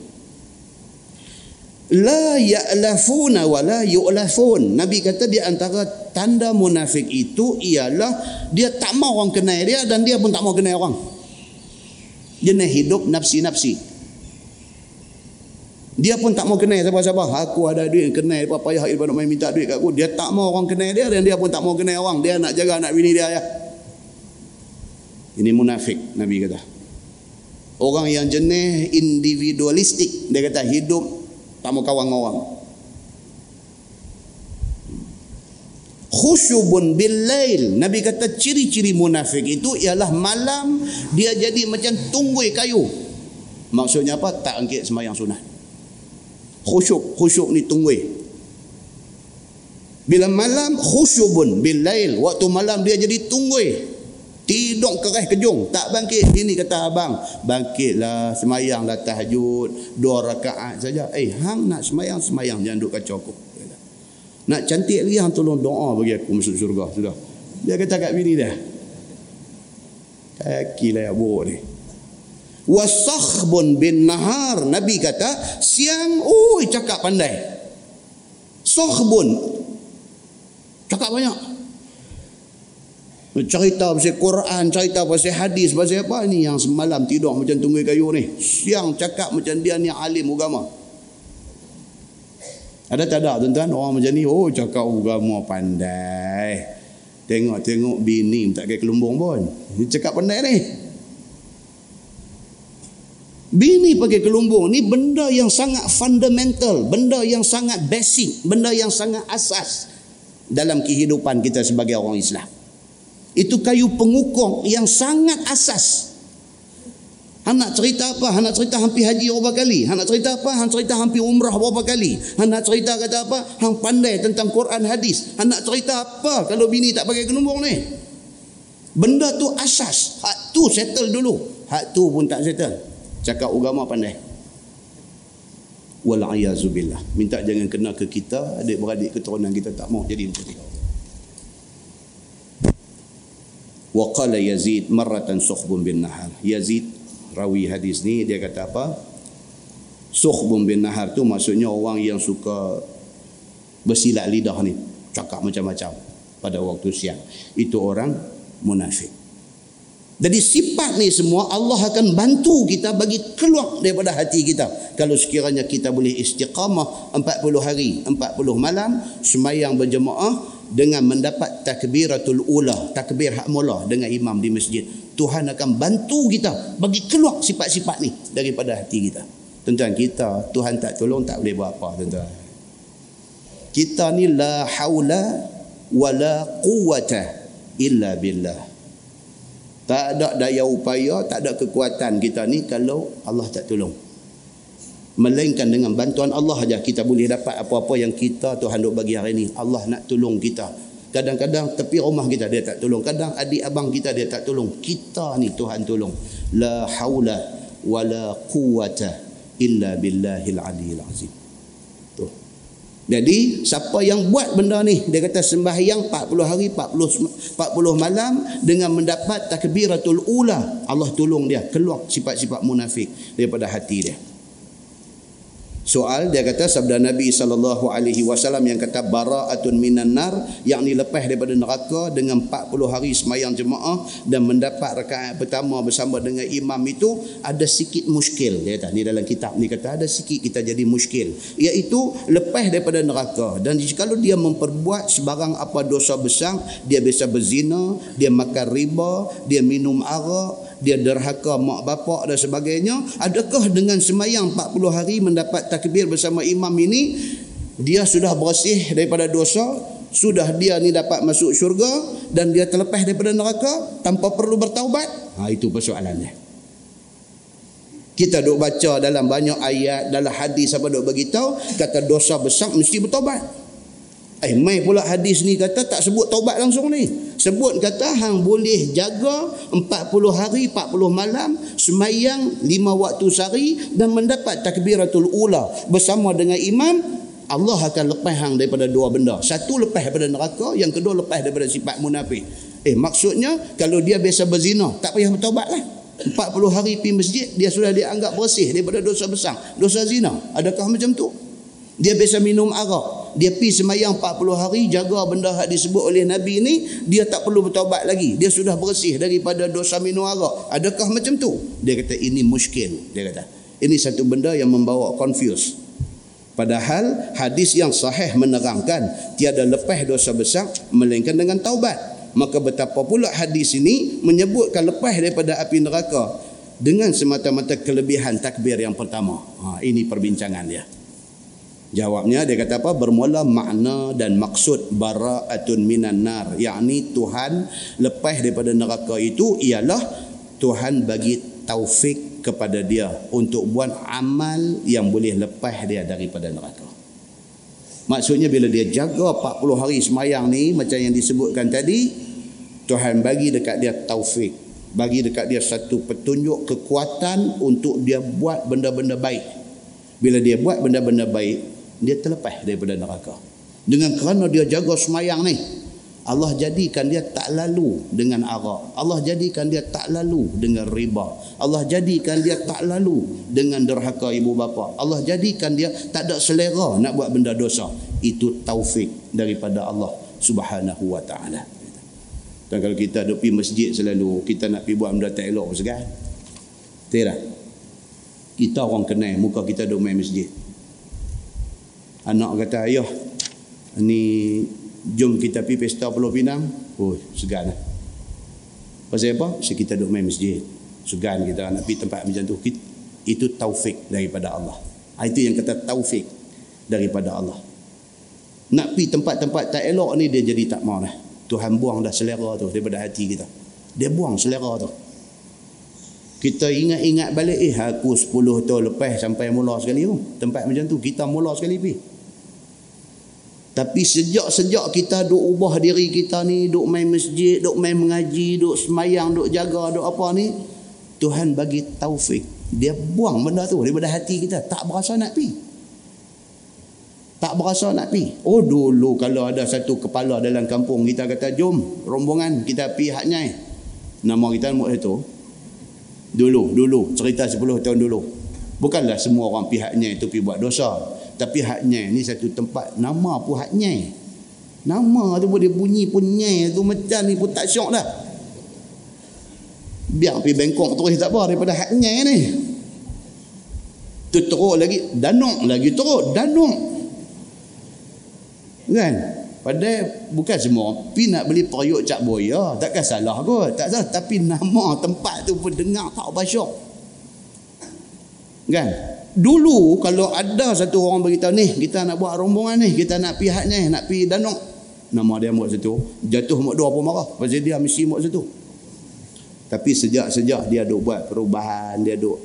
La ya'lafuna wa la yu'lafun. Nabi kata di antara tanda munafik itu ialah dia tak mau orang kenal dia dan dia pun tak mau kenal orang. Jenis hidup nafsi-nafsi. Dia pun tak mau kenal siapa-siapa. Aku ada duit kenal apa payah daripada main minta duit kat aku. Dia tak mau orang kenal dia dan dia pun tak mau kenal orang. Dia nak jaga anak bini dia ya. Ini munafik Nabi kata. Orang yang jenis individualistik. Dia kata hidup tak mau kawan orang. Khusyubun bil lail. Nabi kata ciri-ciri munafik itu ialah malam dia jadi macam tunggui kayu. Maksudnya apa? Tak angkit semayang sunat khusyuk khusyuk ni tunggui bila malam khusyubun bil lail waktu malam dia jadi tunggui tidur kerah kejung. Tak bangkit. Ini kata abang bangkitlah semayanglah tahajud. Dua rakaat saja. Eh hang nak semayang semayang. Jangan duk kacau aku. Nak cantik lagi hang tolong doa bagi aku masuk syurga. Sudah. Dia kata kat bini dia kaki lah ya buruk ni. Wasakhbun bin nahar nabi kata siang. Oi cakap pandai. Sakhbun. Cakap banyak cerita pasal Quran cerita pasal hadis pasal apa? Ni yang semalam tidur macam tunggu kayu ni. Siang cakap macam dia ni alim agama. Ada tak ada tuan-tuan? Orang macam ni oh cakap agama pandai. Tengok-tengok bini tak kaya kelumbung pun. Cakap pandai ni. Bini pakai kelumbung ni benda yang sangat fundamental, benda yang sangat basic, benda yang sangat asas dalam kehidupan kita sebagai orang Islam. Itu kayu pengukur yang sangat asas. Han nak cerita apa? Han nak cerita hampir haji berapa kali? Han nak cerita apa? Han cerita hampir umrah berapa kali? Han nak cerita kata apa? Han pandai tentang Quran hadis. Han nak cerita apa kalau bini tak pakai kelumbung ni? Benda tu asas. Hak tu settle dulu. Hak tu pun tak settle. Cakap agama pandai. Wal'ayazubillah. Minta jangan kena ke kita, adik-beradik keturunan kita tak mau jadi macam itu. Wa qala Yazid marratan sukhbun bin nahar. Yazid rawi hadis ni dia kata apa? Sukhbun bin nahar tu maksudnya orang yang suka bersilat lidah ni, cakap macam-macam pada waktu siang. Itu orang munafik. Jadi sifat ni semua Allah akan bantu kita bagi keluar daripada hati kita. Kalau sekiranya kita boleh istiqamah 40 hari, 40 malam, semayang berjemaah dengan mendapat takbiratul ula, takbir hak mula dengan imam di masjid. Tuhan akan bantu kita bagi keluar sifat-sifat ni daripada hati kita. Tuan-tuan kita, Tuhan tak tolong tak boleh buat apa tuan-tuan. Kita ni la haula wala quwata illa billah. Tak ada daya upaya, tak ada kekuatan kita ni kalau Allah tak tolong. Melainkan dengan bantuan Allah saja kita boleh dapat apa-apa yang kita Tuhan duk bagi hari ini. Allah nak tolong kita. Kadang-kadang tepi rumah kita dia tak tolong. Kadang adik abang kita dia tak tolong. Kita ni Tuhan tolong. La haula wa la quwata illa billahil aliyil azim. Jadi siapa yang buat benda ni dia kata sembahyang 40 hari 40 40 malam dengan mendapat takbiratul ula Allah tolong dia keluar sifat-sifat munafik daripada hati dia soal dia kata sabda Nabi sallallahu alaihi wasallam yang kata bara'atun minan nar yakni lepas daripada neraka dengan 40 hari semayang jemaah dan mendapat rakaat pertama bersama dengan imam itu ada sikit muskil. Dia kata ni dalam kitab ni kata ada sikit kita jadi muskil. Iaitu lepas daripada neraka. Dan kalau dia memperbuat sebarang apa dosa besar dia biasa berzina dia makan riba dia minum arak dia derhaka mak bapak dan sebagainya adakah dengan semayang 40 hari mendapat takbir bersama imam ini dia sudah bersih daripada dosa sudah dia ni dapat masuk syurga dan dia terlepas daripada neraka tanpa perlu bertaubat ha, itu persoalannya Kita duk baca dalam banyak ayat, dalam hadis apa duk beritahu, kata dosa besar mesti bertobat. Eh, mai pula hadis ni kata tak sebut taubat langsung ni. Sebut kata hang boleh jaga 40 hari, 40 malam, semayang 5 waktu sehari dan mendapat takbiratul ula bersama dengan imam, Allah akan lepas hang daripada dua benda. Satu lepas daripada neraka, yang kedua lepas daripada sifat munafik. Eh, maksudnya kalau dia biasa berzina, tak payah bertaubat lah. 40 hari pergi masjid dia sudah dianggap bersih daripada dosa besar dosa zina adakah macam tu dia biasa minum arak dia pergi semayang 40 hari jaga benda yang disebut oleh Nabi ni dia tak perlu bertaubat lagi. Dia sudah bersih daripada dosa minum arak. Adakah macam tu? Dia kata ini muskil. Dia kata ini satu benda yang membawa confuse. Padahal hadis yang sahih menerangkan tiada lepas dosa besar melainkan dengan taubat. Maka betapa pula hadis ini menyebutkan lepas daripada api neraka dengan semata-mata kelebihan takbir yang pertama. Ha, ini perbincangan dia. Jawabnya dia kata apa? Bermula makna dan maksud bara'atun minan nar. Yakni Tuhan lepas daripada neraka itu ialah Tuhan bagi taufik kepada dia untuk buat amal yang boleh lepas dia daripada neraka. Maksudnya bila dia jaga 40 hari semayang ni macam yang disebutkan tadi Tuhan bagi dekat dia taufik bagi dekat dia satu petunjuk kekuatan untuk dia buat benda-benda baik bila dia buat benda-benda baik dia terlepas daripada neraka dengan kerana dia jaga semayang ni Allah jadikan dia tak lalu dengan arak. Allah jadikan dia tak lalu dengan riba. Allah jadikan dia tak lalu dengan derhaka ibu bapa. Allah jadikan dia tak ada selera nak buat benda dosa. Itu taufik daripada Allah Subhanahu wa taala. Dan kalau kita duduk pergi masjid selalu, kita nak pergi buat benda tak elok segan. Tidak. Kita orang kenal muka kita duduk main masjid. Anak kata, ayah, ni jom kita pergi pesta Pulau Pinang. Oh segan lah. Pasal apa? Sebab kita duduk main masjid. Segan kita nak pergi tempat macam tu. Itu taufik daripada Allah. Ha, itu yang kata taufik daripada Allah. Nak pergi tempat-tempat tak elok ni dia jadi tak mau lah. Tuhan buang dah selera tu daripada hati kita. Dia buang selera tu. Kita ingat-ingat balik eh aku 10 tahun lepas sampai mula sekali tu. Tempat macam tu kita mula sekali pergi tapi sejak-sejak kita duk ubah diri kita ni, duk main masjid, duk main mengaji, duk semayang, duk jaga, duk apa ni, Tuhan bagi taufik. Dia buang benda tu daripada hati kita. Tak berasa nak pi. Tak berasa nak pi. Oh dulu kalau ada satu kepala dalam kampung kita kata jom rombongan kita pi haknya. Nama kita nama itu. Dulu, dulu cerita 10 tahun dulu. Bukanlah semua orang pihaknya itu pi buat dosa. Tapi haknya ni satu tempat nama pun haknya. Nama tu boleh bunyi pun nyai tu macam ni pun tak syok dah. Biar pergi Bangkok terus tak apa daripada haknya ni. Tu teruk lagi danuk lagi teruk danuk. Kan? Padahal bukan semua pi nak beli periuk cak boya, takkan salah kot. Tak salah tapi nama tempat tu pun dengar tak apa syok. Kan? Dulu kalau ada satu orang beritahu ni kita nak buat rombongan ni kita nak pihak ni nak pi danuk nama dia buat situ. Jatuh mak dua pun marah? Pasal dia mesti buat situ. Tapi sejak-sejak dia duk buat perubahan dia duk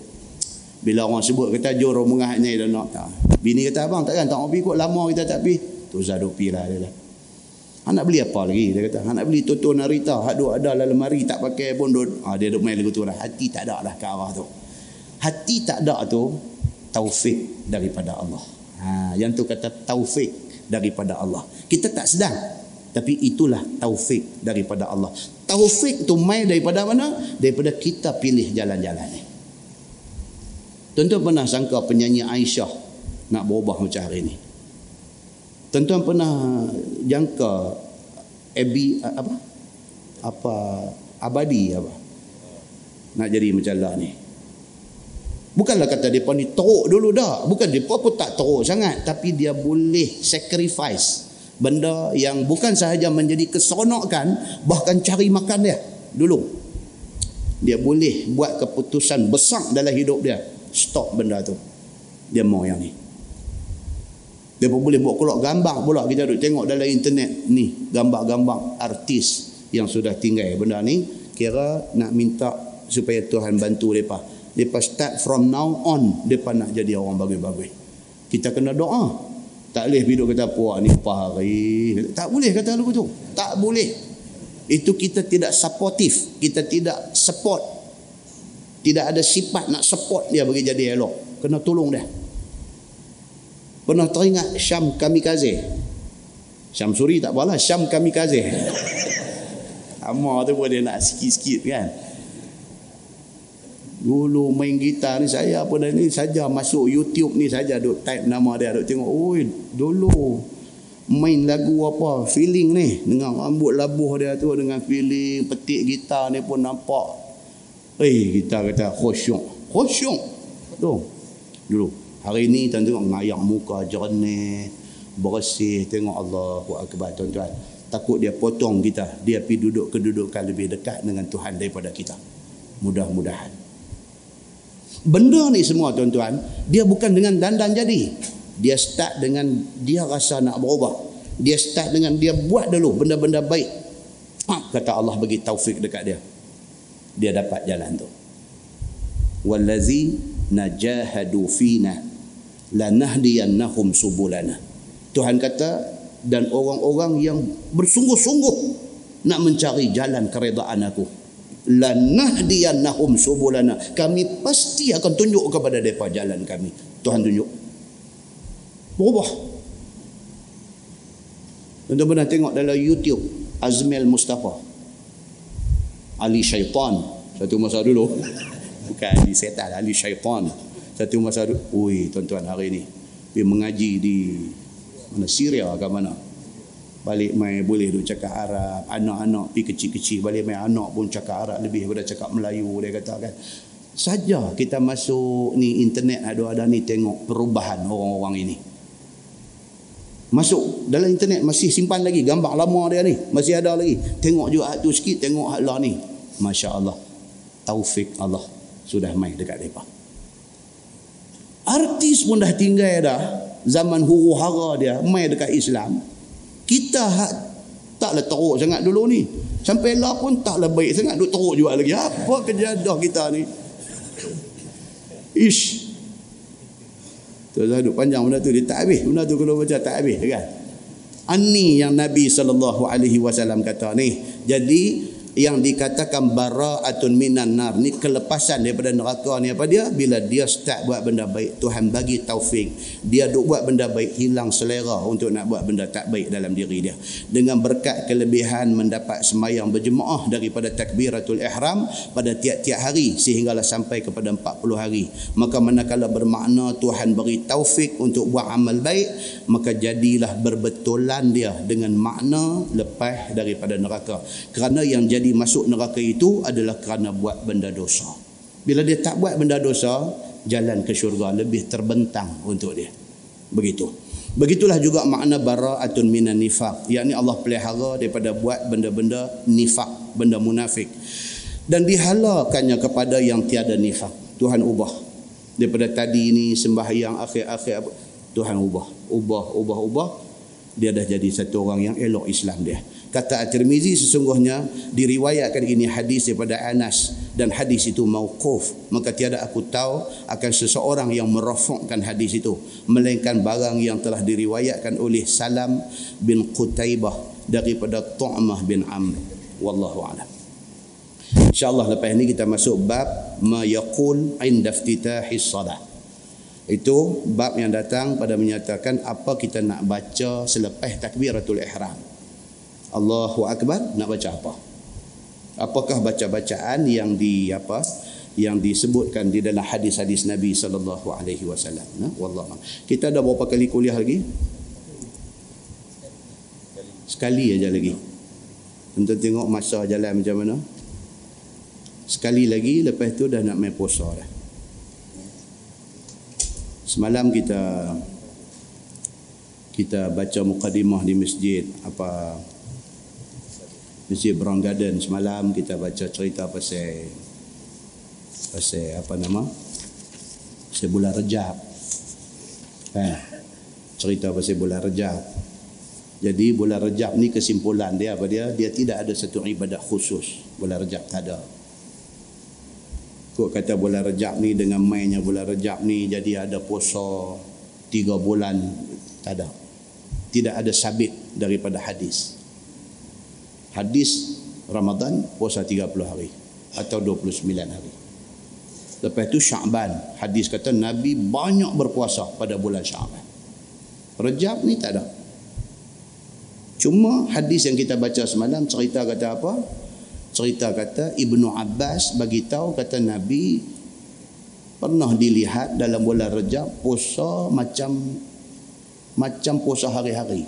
bila orang sebut kata jom rombongan ni danuk tak. Bini kata abang takkan tak mau pi kot? Lama kita tak pi tu zadu pi lah dia lah. Nak beli apa lagi? Dia kata nak beli toto narita. Hak duk ada dalam lemari tak pakai pun duk ha, dia duk main lagu tu lah. Hati tak ada lah ke arah tu. Hati tak ada tu taufik daripada Allah. Ha, yang tu kata taufik daripada Allah. Kita tak sedang. Tapi itulah taufik daripada Allah. Taufik tu mai daripada mana? Daripada kita pilih jalan-jalan ni. Tentu pernah sangka penyanyi Aisyah nak berubah macam hari ni. Tentu pernah jangka Abi apa? Apa abadi apa? Nak jadi macam lah ni. Bukanlah kata dia ni teruk dulu dah. Bukan dia pun tak teruk sangat. Tapi dia boleh sacrifice benda yang bukan sahaja menjadi keseronokan. Bahkan cari makan dia dulu. Dia boleh buat keputusan besar dalam hidup dia. Stop benda tu. Dia mau yang ni. Dia pun boleh buat keluar gambar pula. Kita duduk tengok dalam internet ni. Gambar-gambar artis yang sudah tinggal benda ni. Kira nak minta supaya Tuhan bantu mereka Mereka start from now on, mereka nak jadi orang bagus-bagus. Kita kena doa. Tak boleh hidup kata puak ni pahari. Tak boleh kata lagu tu. Tak boleh. Itu kita tidak supportive. Kita tidak support. Tidak ada sifat nak support dia bagi jadi elok. Kena tolong dia. Pernah teringat Syam Kamikaze? Syam Suri tak apalah. Syam Kamikaze. Amar tu pun dia nak sikit-sikit kan. Dulu main gitar ni saya apa dah ni saja masuk YouTube ni saja duk type nama dia duk tengok oi dulu main lagu apa feeling ni. Dengan rambut labuh dia tu dengan feeling petik gitar ni pun nampak. Eh kita kata khusyuk khusyuk. Tu dulu. Hari ni tuan tengok ngayak muka jernih bersih tengok Allahu akbar tuan-tuan. Takut dia potong kita dia pergi duduk kedudukan lebih dekat dengan Tuhan daripada kita. Mudah-mudahan Benda ni semua tuan-tuan, dia bukan dengan dandan jadi. Dia start dengan dia rasa nak berubah. Dia start dengan dia buat dulu benda-benda baik. Ha, kata Allah bagi taufik dekat dia. Dia dapat jalan tu. Wallazi najahadu fina lanahdiyannahum subulana. Tuhan kata dan orang-orang yang bersungguh-sungguh nak mencari jalan keredaan aku lanahdiyannahum subulana. Kami pasti akan tunjuk kepada mereka jalan kami. Tuhan tunjuk. Berubah. Tuan pernah tengok dalam YouTube Azmil Mustafa. Ali Syaitan. Satu masa dulu. Bukan Ali Setan Ali Syaitan. Satu masa dulu. Ui tuan-tuan hari ni. Dia mengaji di mana? Syria ke mana balik mai boleh duk cakap Arab. Anak-anak pi kecil-kecil balik mai anak pun cakap Arab. Lebih daripada cakap Melayu dia kata kan. Saja kita masuk ni internet ada-ada ni tengok perubahan orang-orang ini. Masuk dalam internet masih simpan lagi gambar lama dia ni. Masih ada lagi. Tengok juga tu sikit tengok hak lah ni. Masya Allah taufik Allah sudah mai dekat mereka artis pun dah tinggal dah. Zaman huru hara dia mai dekat Islam kita hak taklah teruk sangat dulu ni. Sampai lah pun taklah baik sangat. Duk teruk juga lagi. Apa kejadah kita ni? Ish. Tu dah duk panjang benda tu. Dia tak habis benda tu kalau baca tak habis kan? Ani yang Nabi SAW kata ni. Jadi yang dikatakan bara'atun minan nar. Ni kelepasan daripada neraka ni. Apa dia? Bila dia start buat benda baik Tuhan bagi taufik. Dia duk buat benda baik hilang selera untuk nak buat benda tak baik dalam diri dia. Dengan berkat kelebihan mendapat semayang berjemaah daripada takbiratul ihram pada tiap-tiap hari sehinggalah sampai kepada 40 hari. Maka manakala bermakna Tuhan beri taufik untuk buat amal baik maka jadilah berbetulan dia dengan makna lepas daripada neraka. Kerana yang jadi jadi masuk neraka itu adalah kerana buat benda dosa. Bila dia tak buat benda dosa, jalan ke syurga lebih terbentang untuk dia. Begitu. Begitulah juga makna bara'atun minan nifaq. Yang Allah pelihara daripada buat benda-benda nifaq, benda munafik. Dan dihalakannya kepada yang tiada nifaq. Tuhan ubah. Daripada tadi ini sembahyang akhir-akhir Tuhan ubah. Ubah, ubah, ubah. Dia dah jadi satu orang yang elok Islam dia kata At-Tirmizi sesungguhnya diriwayatkan ini hadis daripada Anas dan hadis itu mauquf. Maka tiada aku tahu akan seseorang yang merafakkan hadis itu melainkan barang yang telah diriwayatkan oleh Salam bin Qutaibah daripada Tu'mah bin Amr. Wallahu a'lam. Insyaallah lepas ini kita masuk bab ma yaqul inda iftitahis salat itu bab yang datang pada menyatakan apa kita nak baca selepas takbiratul ihram Allahu Akbar nak baca apa? Apakah baca-bacaan yang di apa yang disebutkan di dalam hadis-hadis Nabi sallallahu alaihi wasallam? Nah, wallah. Kita ada berapa kali kuliah lagi? Sekali aja lagi. Untuk tengok masa jalan macam mana. Sekali lagi lepas tu dah nak main puasa dah. Semalam kita kita baca mukadimah di masjid apa Masjid Brown Garden semalam kita baca cerita pasal pasal apa nama? Pasal bulan Rejab. Eh, cerita pasal bulan Rejab. Jadi bulan Rejab ni kesimpulan dia apa dia? Dia tidak ada satu ibadah khusus. Bulan Rejab tak ada. Kok kata bulan rejab ni dengan mainnya bulan rejab ni jadi ada puasa tiga bulan. Tak ada. Tidak ada sabit daripada hadis. Hadis Ramadan puasa 30 hari atau 29 hari. Lepas tu Syaban. Hadis kata Nabi banyak berpuasa pada bulan Syaban. Rejab ni tak ada. Cuma hadis yang kita baca semalam cerita kata apa? cerita kata Ibnu Abbas bagi tahu kata Nabi pernah dilihat dalam bulan Rejab puasa macam macam puasa hari-hari.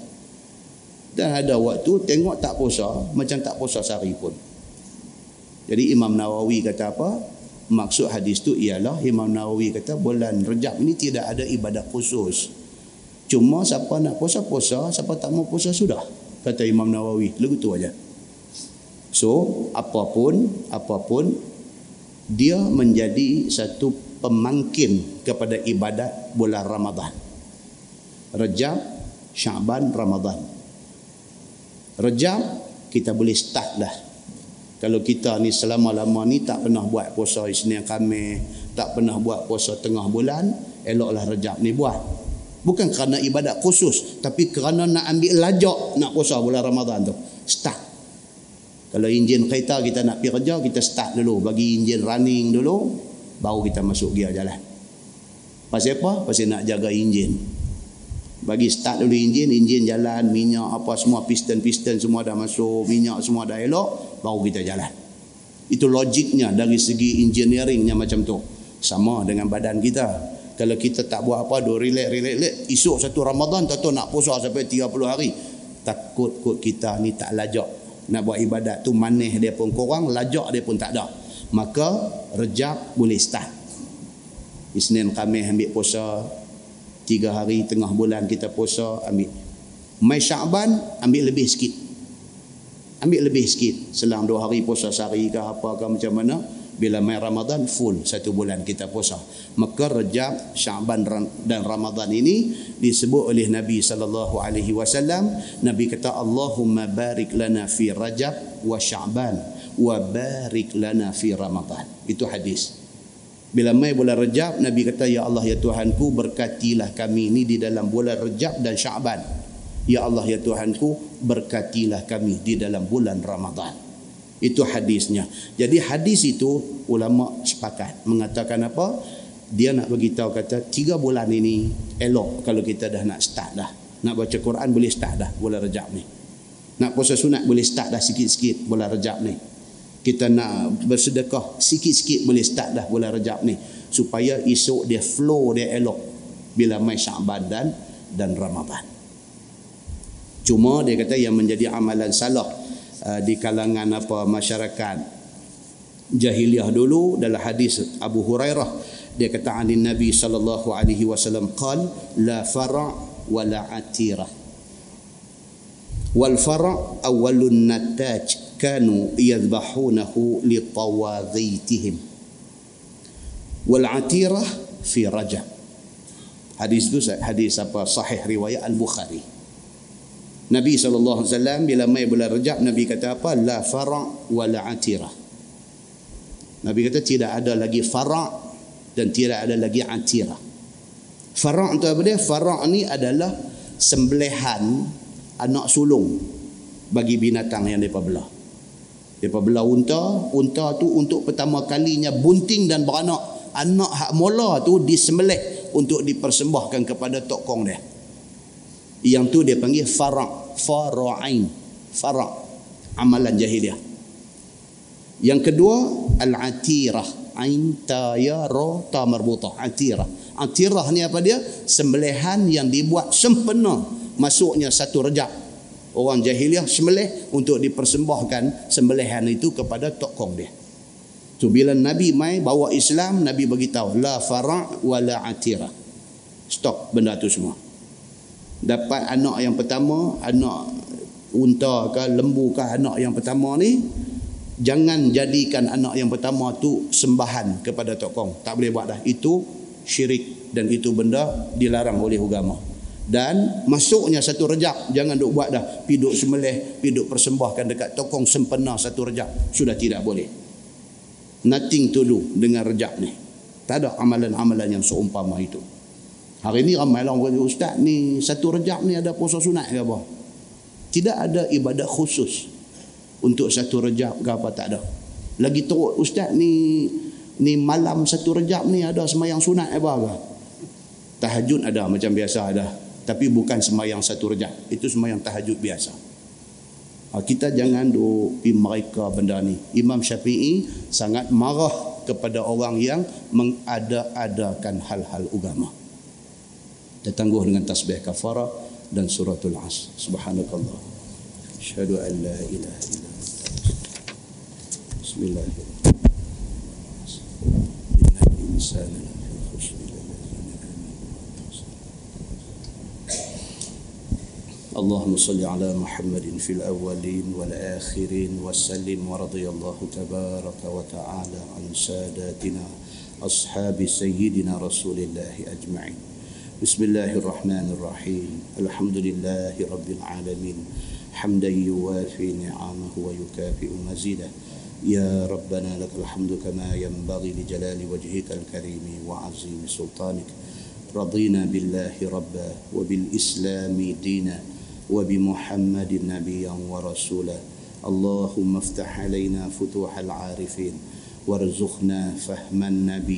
Dan ada waktu tengok tak puasa macam tak puasa sehari pun. Jadi Imam Nawawi kata apa? Maksud hadis tu ialah Imam Nawawi kata bulan Rejab ini tidak ada ibadat khusus. Cuma siapa nak puasa-puasa, siapa tak mau puasa sudah. Kata Imam Nawawi. Lagu tu aja. So, apapun, apapun, dia menjadi satu pemangkin kepada ibadat bulan Ramadan. Rejab, Syaban, Ramadan. Rejab, kita boleh start dah. Kalau kita ni selama-lama ni tak pernah buat puasa Isnin Khamis, tak pernah buat puasa tengah bulan, eloklah Rejab ni buat. Bukan kerana ibadat khusus, tapi kerana nak ambil lajak nak puasa bulan Ramadan tu. Start. Kalau enjin kereta kita nak pergi kerja, kita start dulu. Bagi enjin running dulu, baru kita masuk gear jalan. Pasal apa? Pasal nak jaga enjin. Bagi start dulu enjin, enjin jalan, minyak apa semua, piston-piston semua dah masuk, minyak semua dah elok, baru kita jalan. Itu logiknya dari segi engineeringnya macam tu. Sama dengan badan kita. Kalau kita tak buat apa, dua relax, relax, relax. Esok satu Ramadan, tak tahu nak puasa sampai 30 hari. Takut kot kita ni tak lajak nak buat ibadat tu manis dia pun kurang lajak dia pun tak ada maka rejab boleh start Isnin Khamis ambil puasa tiga hari tengah bulan kita puasa ambil Mai Syaban ambil lebih sikit ambil lebih sikit selang dua hari puasa sehari ke apa ke macam mana bila mai Ramadan full satu bulan kita puasa. Maka Rejab, Syaban dan Ramadan ini disebut oleh Nabi sallallahu alaihi wasallam, Nabi kata Allahumma barik lana fi Rajab wa Syaban wa barik lana fi Ramadan. Itu hadis. Bila mai bulan Rejab, Nabi kata ya Allah ya Tuhanku berkatilah kami ini di dalam bulan Rejab dan Syaban. Ya Allah ya Tuhanku berkatilah kami di dalam bulan Ramadan. Itu hadisnya. Jadi hadis itu ulama sepakat mengatakan apa? Dia nak bagi tahu kata tiga bulan ini elok kalau kita dah nak start dah. Nak baca Quran boleh start dah bulan Rejab ni. Nak puasa sunat boleh start dah sikit-sikit bulan Rejab ni. Kita nak bersedekah sikit-sikit boleh start dah bulan Rejab ni. Supaya esok dia flow dia elok. Bila mai Syaban dan dan Ramadan. Cuma dia kata yang menjadi amalan salah Uh, di kalangan apa masyarakat jahiliah dulu dalam hadis Abu Hurairah dia kata anin Nabi sallallahu alaihi wasallam qal la fara' wa la atira. Wal fara' awwalun nataj kanu yadhbahunahu li tawadhitihim wal atira fi rajab hadis itu hadis apa sahih riwayat al-Bukhari Nabi SAW bila mai bulan rejab Nabi kata apa? La fara' wa la atira. Nabi kata tidak ada lagi fara' dan tidak ada lagi atira. Fara' itu apa dia? Fara' ni adalah sembelihan anak sulung bagi binatang yang mereka belah. Mereka belah unta. Unta tu untuk pertama kalinya bunting dan beranak. Anak hak mula tu disembelih untuk dipersembahkan kepada tokong dia. Yang tu dia panggil fara' fara'ain. Fara' amalan jahiliah. Yang kedua al-atirah. Ain ta ya ra ta marbutah atirah. Atirah ni apa dia? Sembelihan yang dibuat sempena masuknya satu rejab orang jahiliah sembelih untuk dipersembahkan sembelihan itu kepada tokong dia. So bila nabi mai bawa Islam nabi bagi tahu la fara' wala atirah stop benda tu semua. Dapat anak yang pertama anak unta ke lembu ke anak yang pertama ni jangan jadikan anak yang pertama tu sembahan kepada tokong tak boleh buat dah. Itu syirik dan itu benda dilarang oleh agama dan masuknya satu rejab jangan duk buat dah. Piduk semelih piduk persembahkan dekat tokong sempena satu rejab sudah tidak boleh. Nothing to do dengan rejab ni. Tak ada amalan-amalan yang seumpama itu. Hari ni ramai orang kata ustaz ni satu rejab ni ada puasa sunat ke apa? Tidak ada ibadat khusus untuk satu rejab ke apa tak ada. Lagi teruk ustaz ni ni malam satu rejab ni ada semayang sunat apa apa tahajud ada macam biasa ada tapi bukan semayang satu rejab itu semayang tahajud biasa. Ha, kita jangan duk pi mereka benda ni. Imam Syafi'i sangat marah kepada orang yang mengada-adakan hal-hal agama. Dia tangguh dengan tasbih kafarah dan suratul as subhanakallah. Asyhadu an la ilaha illa bismillahirrahmanirrahim اللهم صل على محمد في الأولين والآخرين وسلم ورضي الله تبارك وتعالى عن ساداتنا أصحاب سيدنا رسول الله أجمعين. بسم الله الرحمن الرحيم. الحمد لله رب العالمين. حمدا يوافي نعمه ويكافئ مزيده. يا ربنا لك الحمد كما ينبغي لجلال وجهك الكريم وعظيم سلطانك. رضينا بالله ربا وبالإسلام دينا. وبمحمد نبيا ورسولا. اللهم افتح علينا فتوح العارفين وارزقنا فهم النبي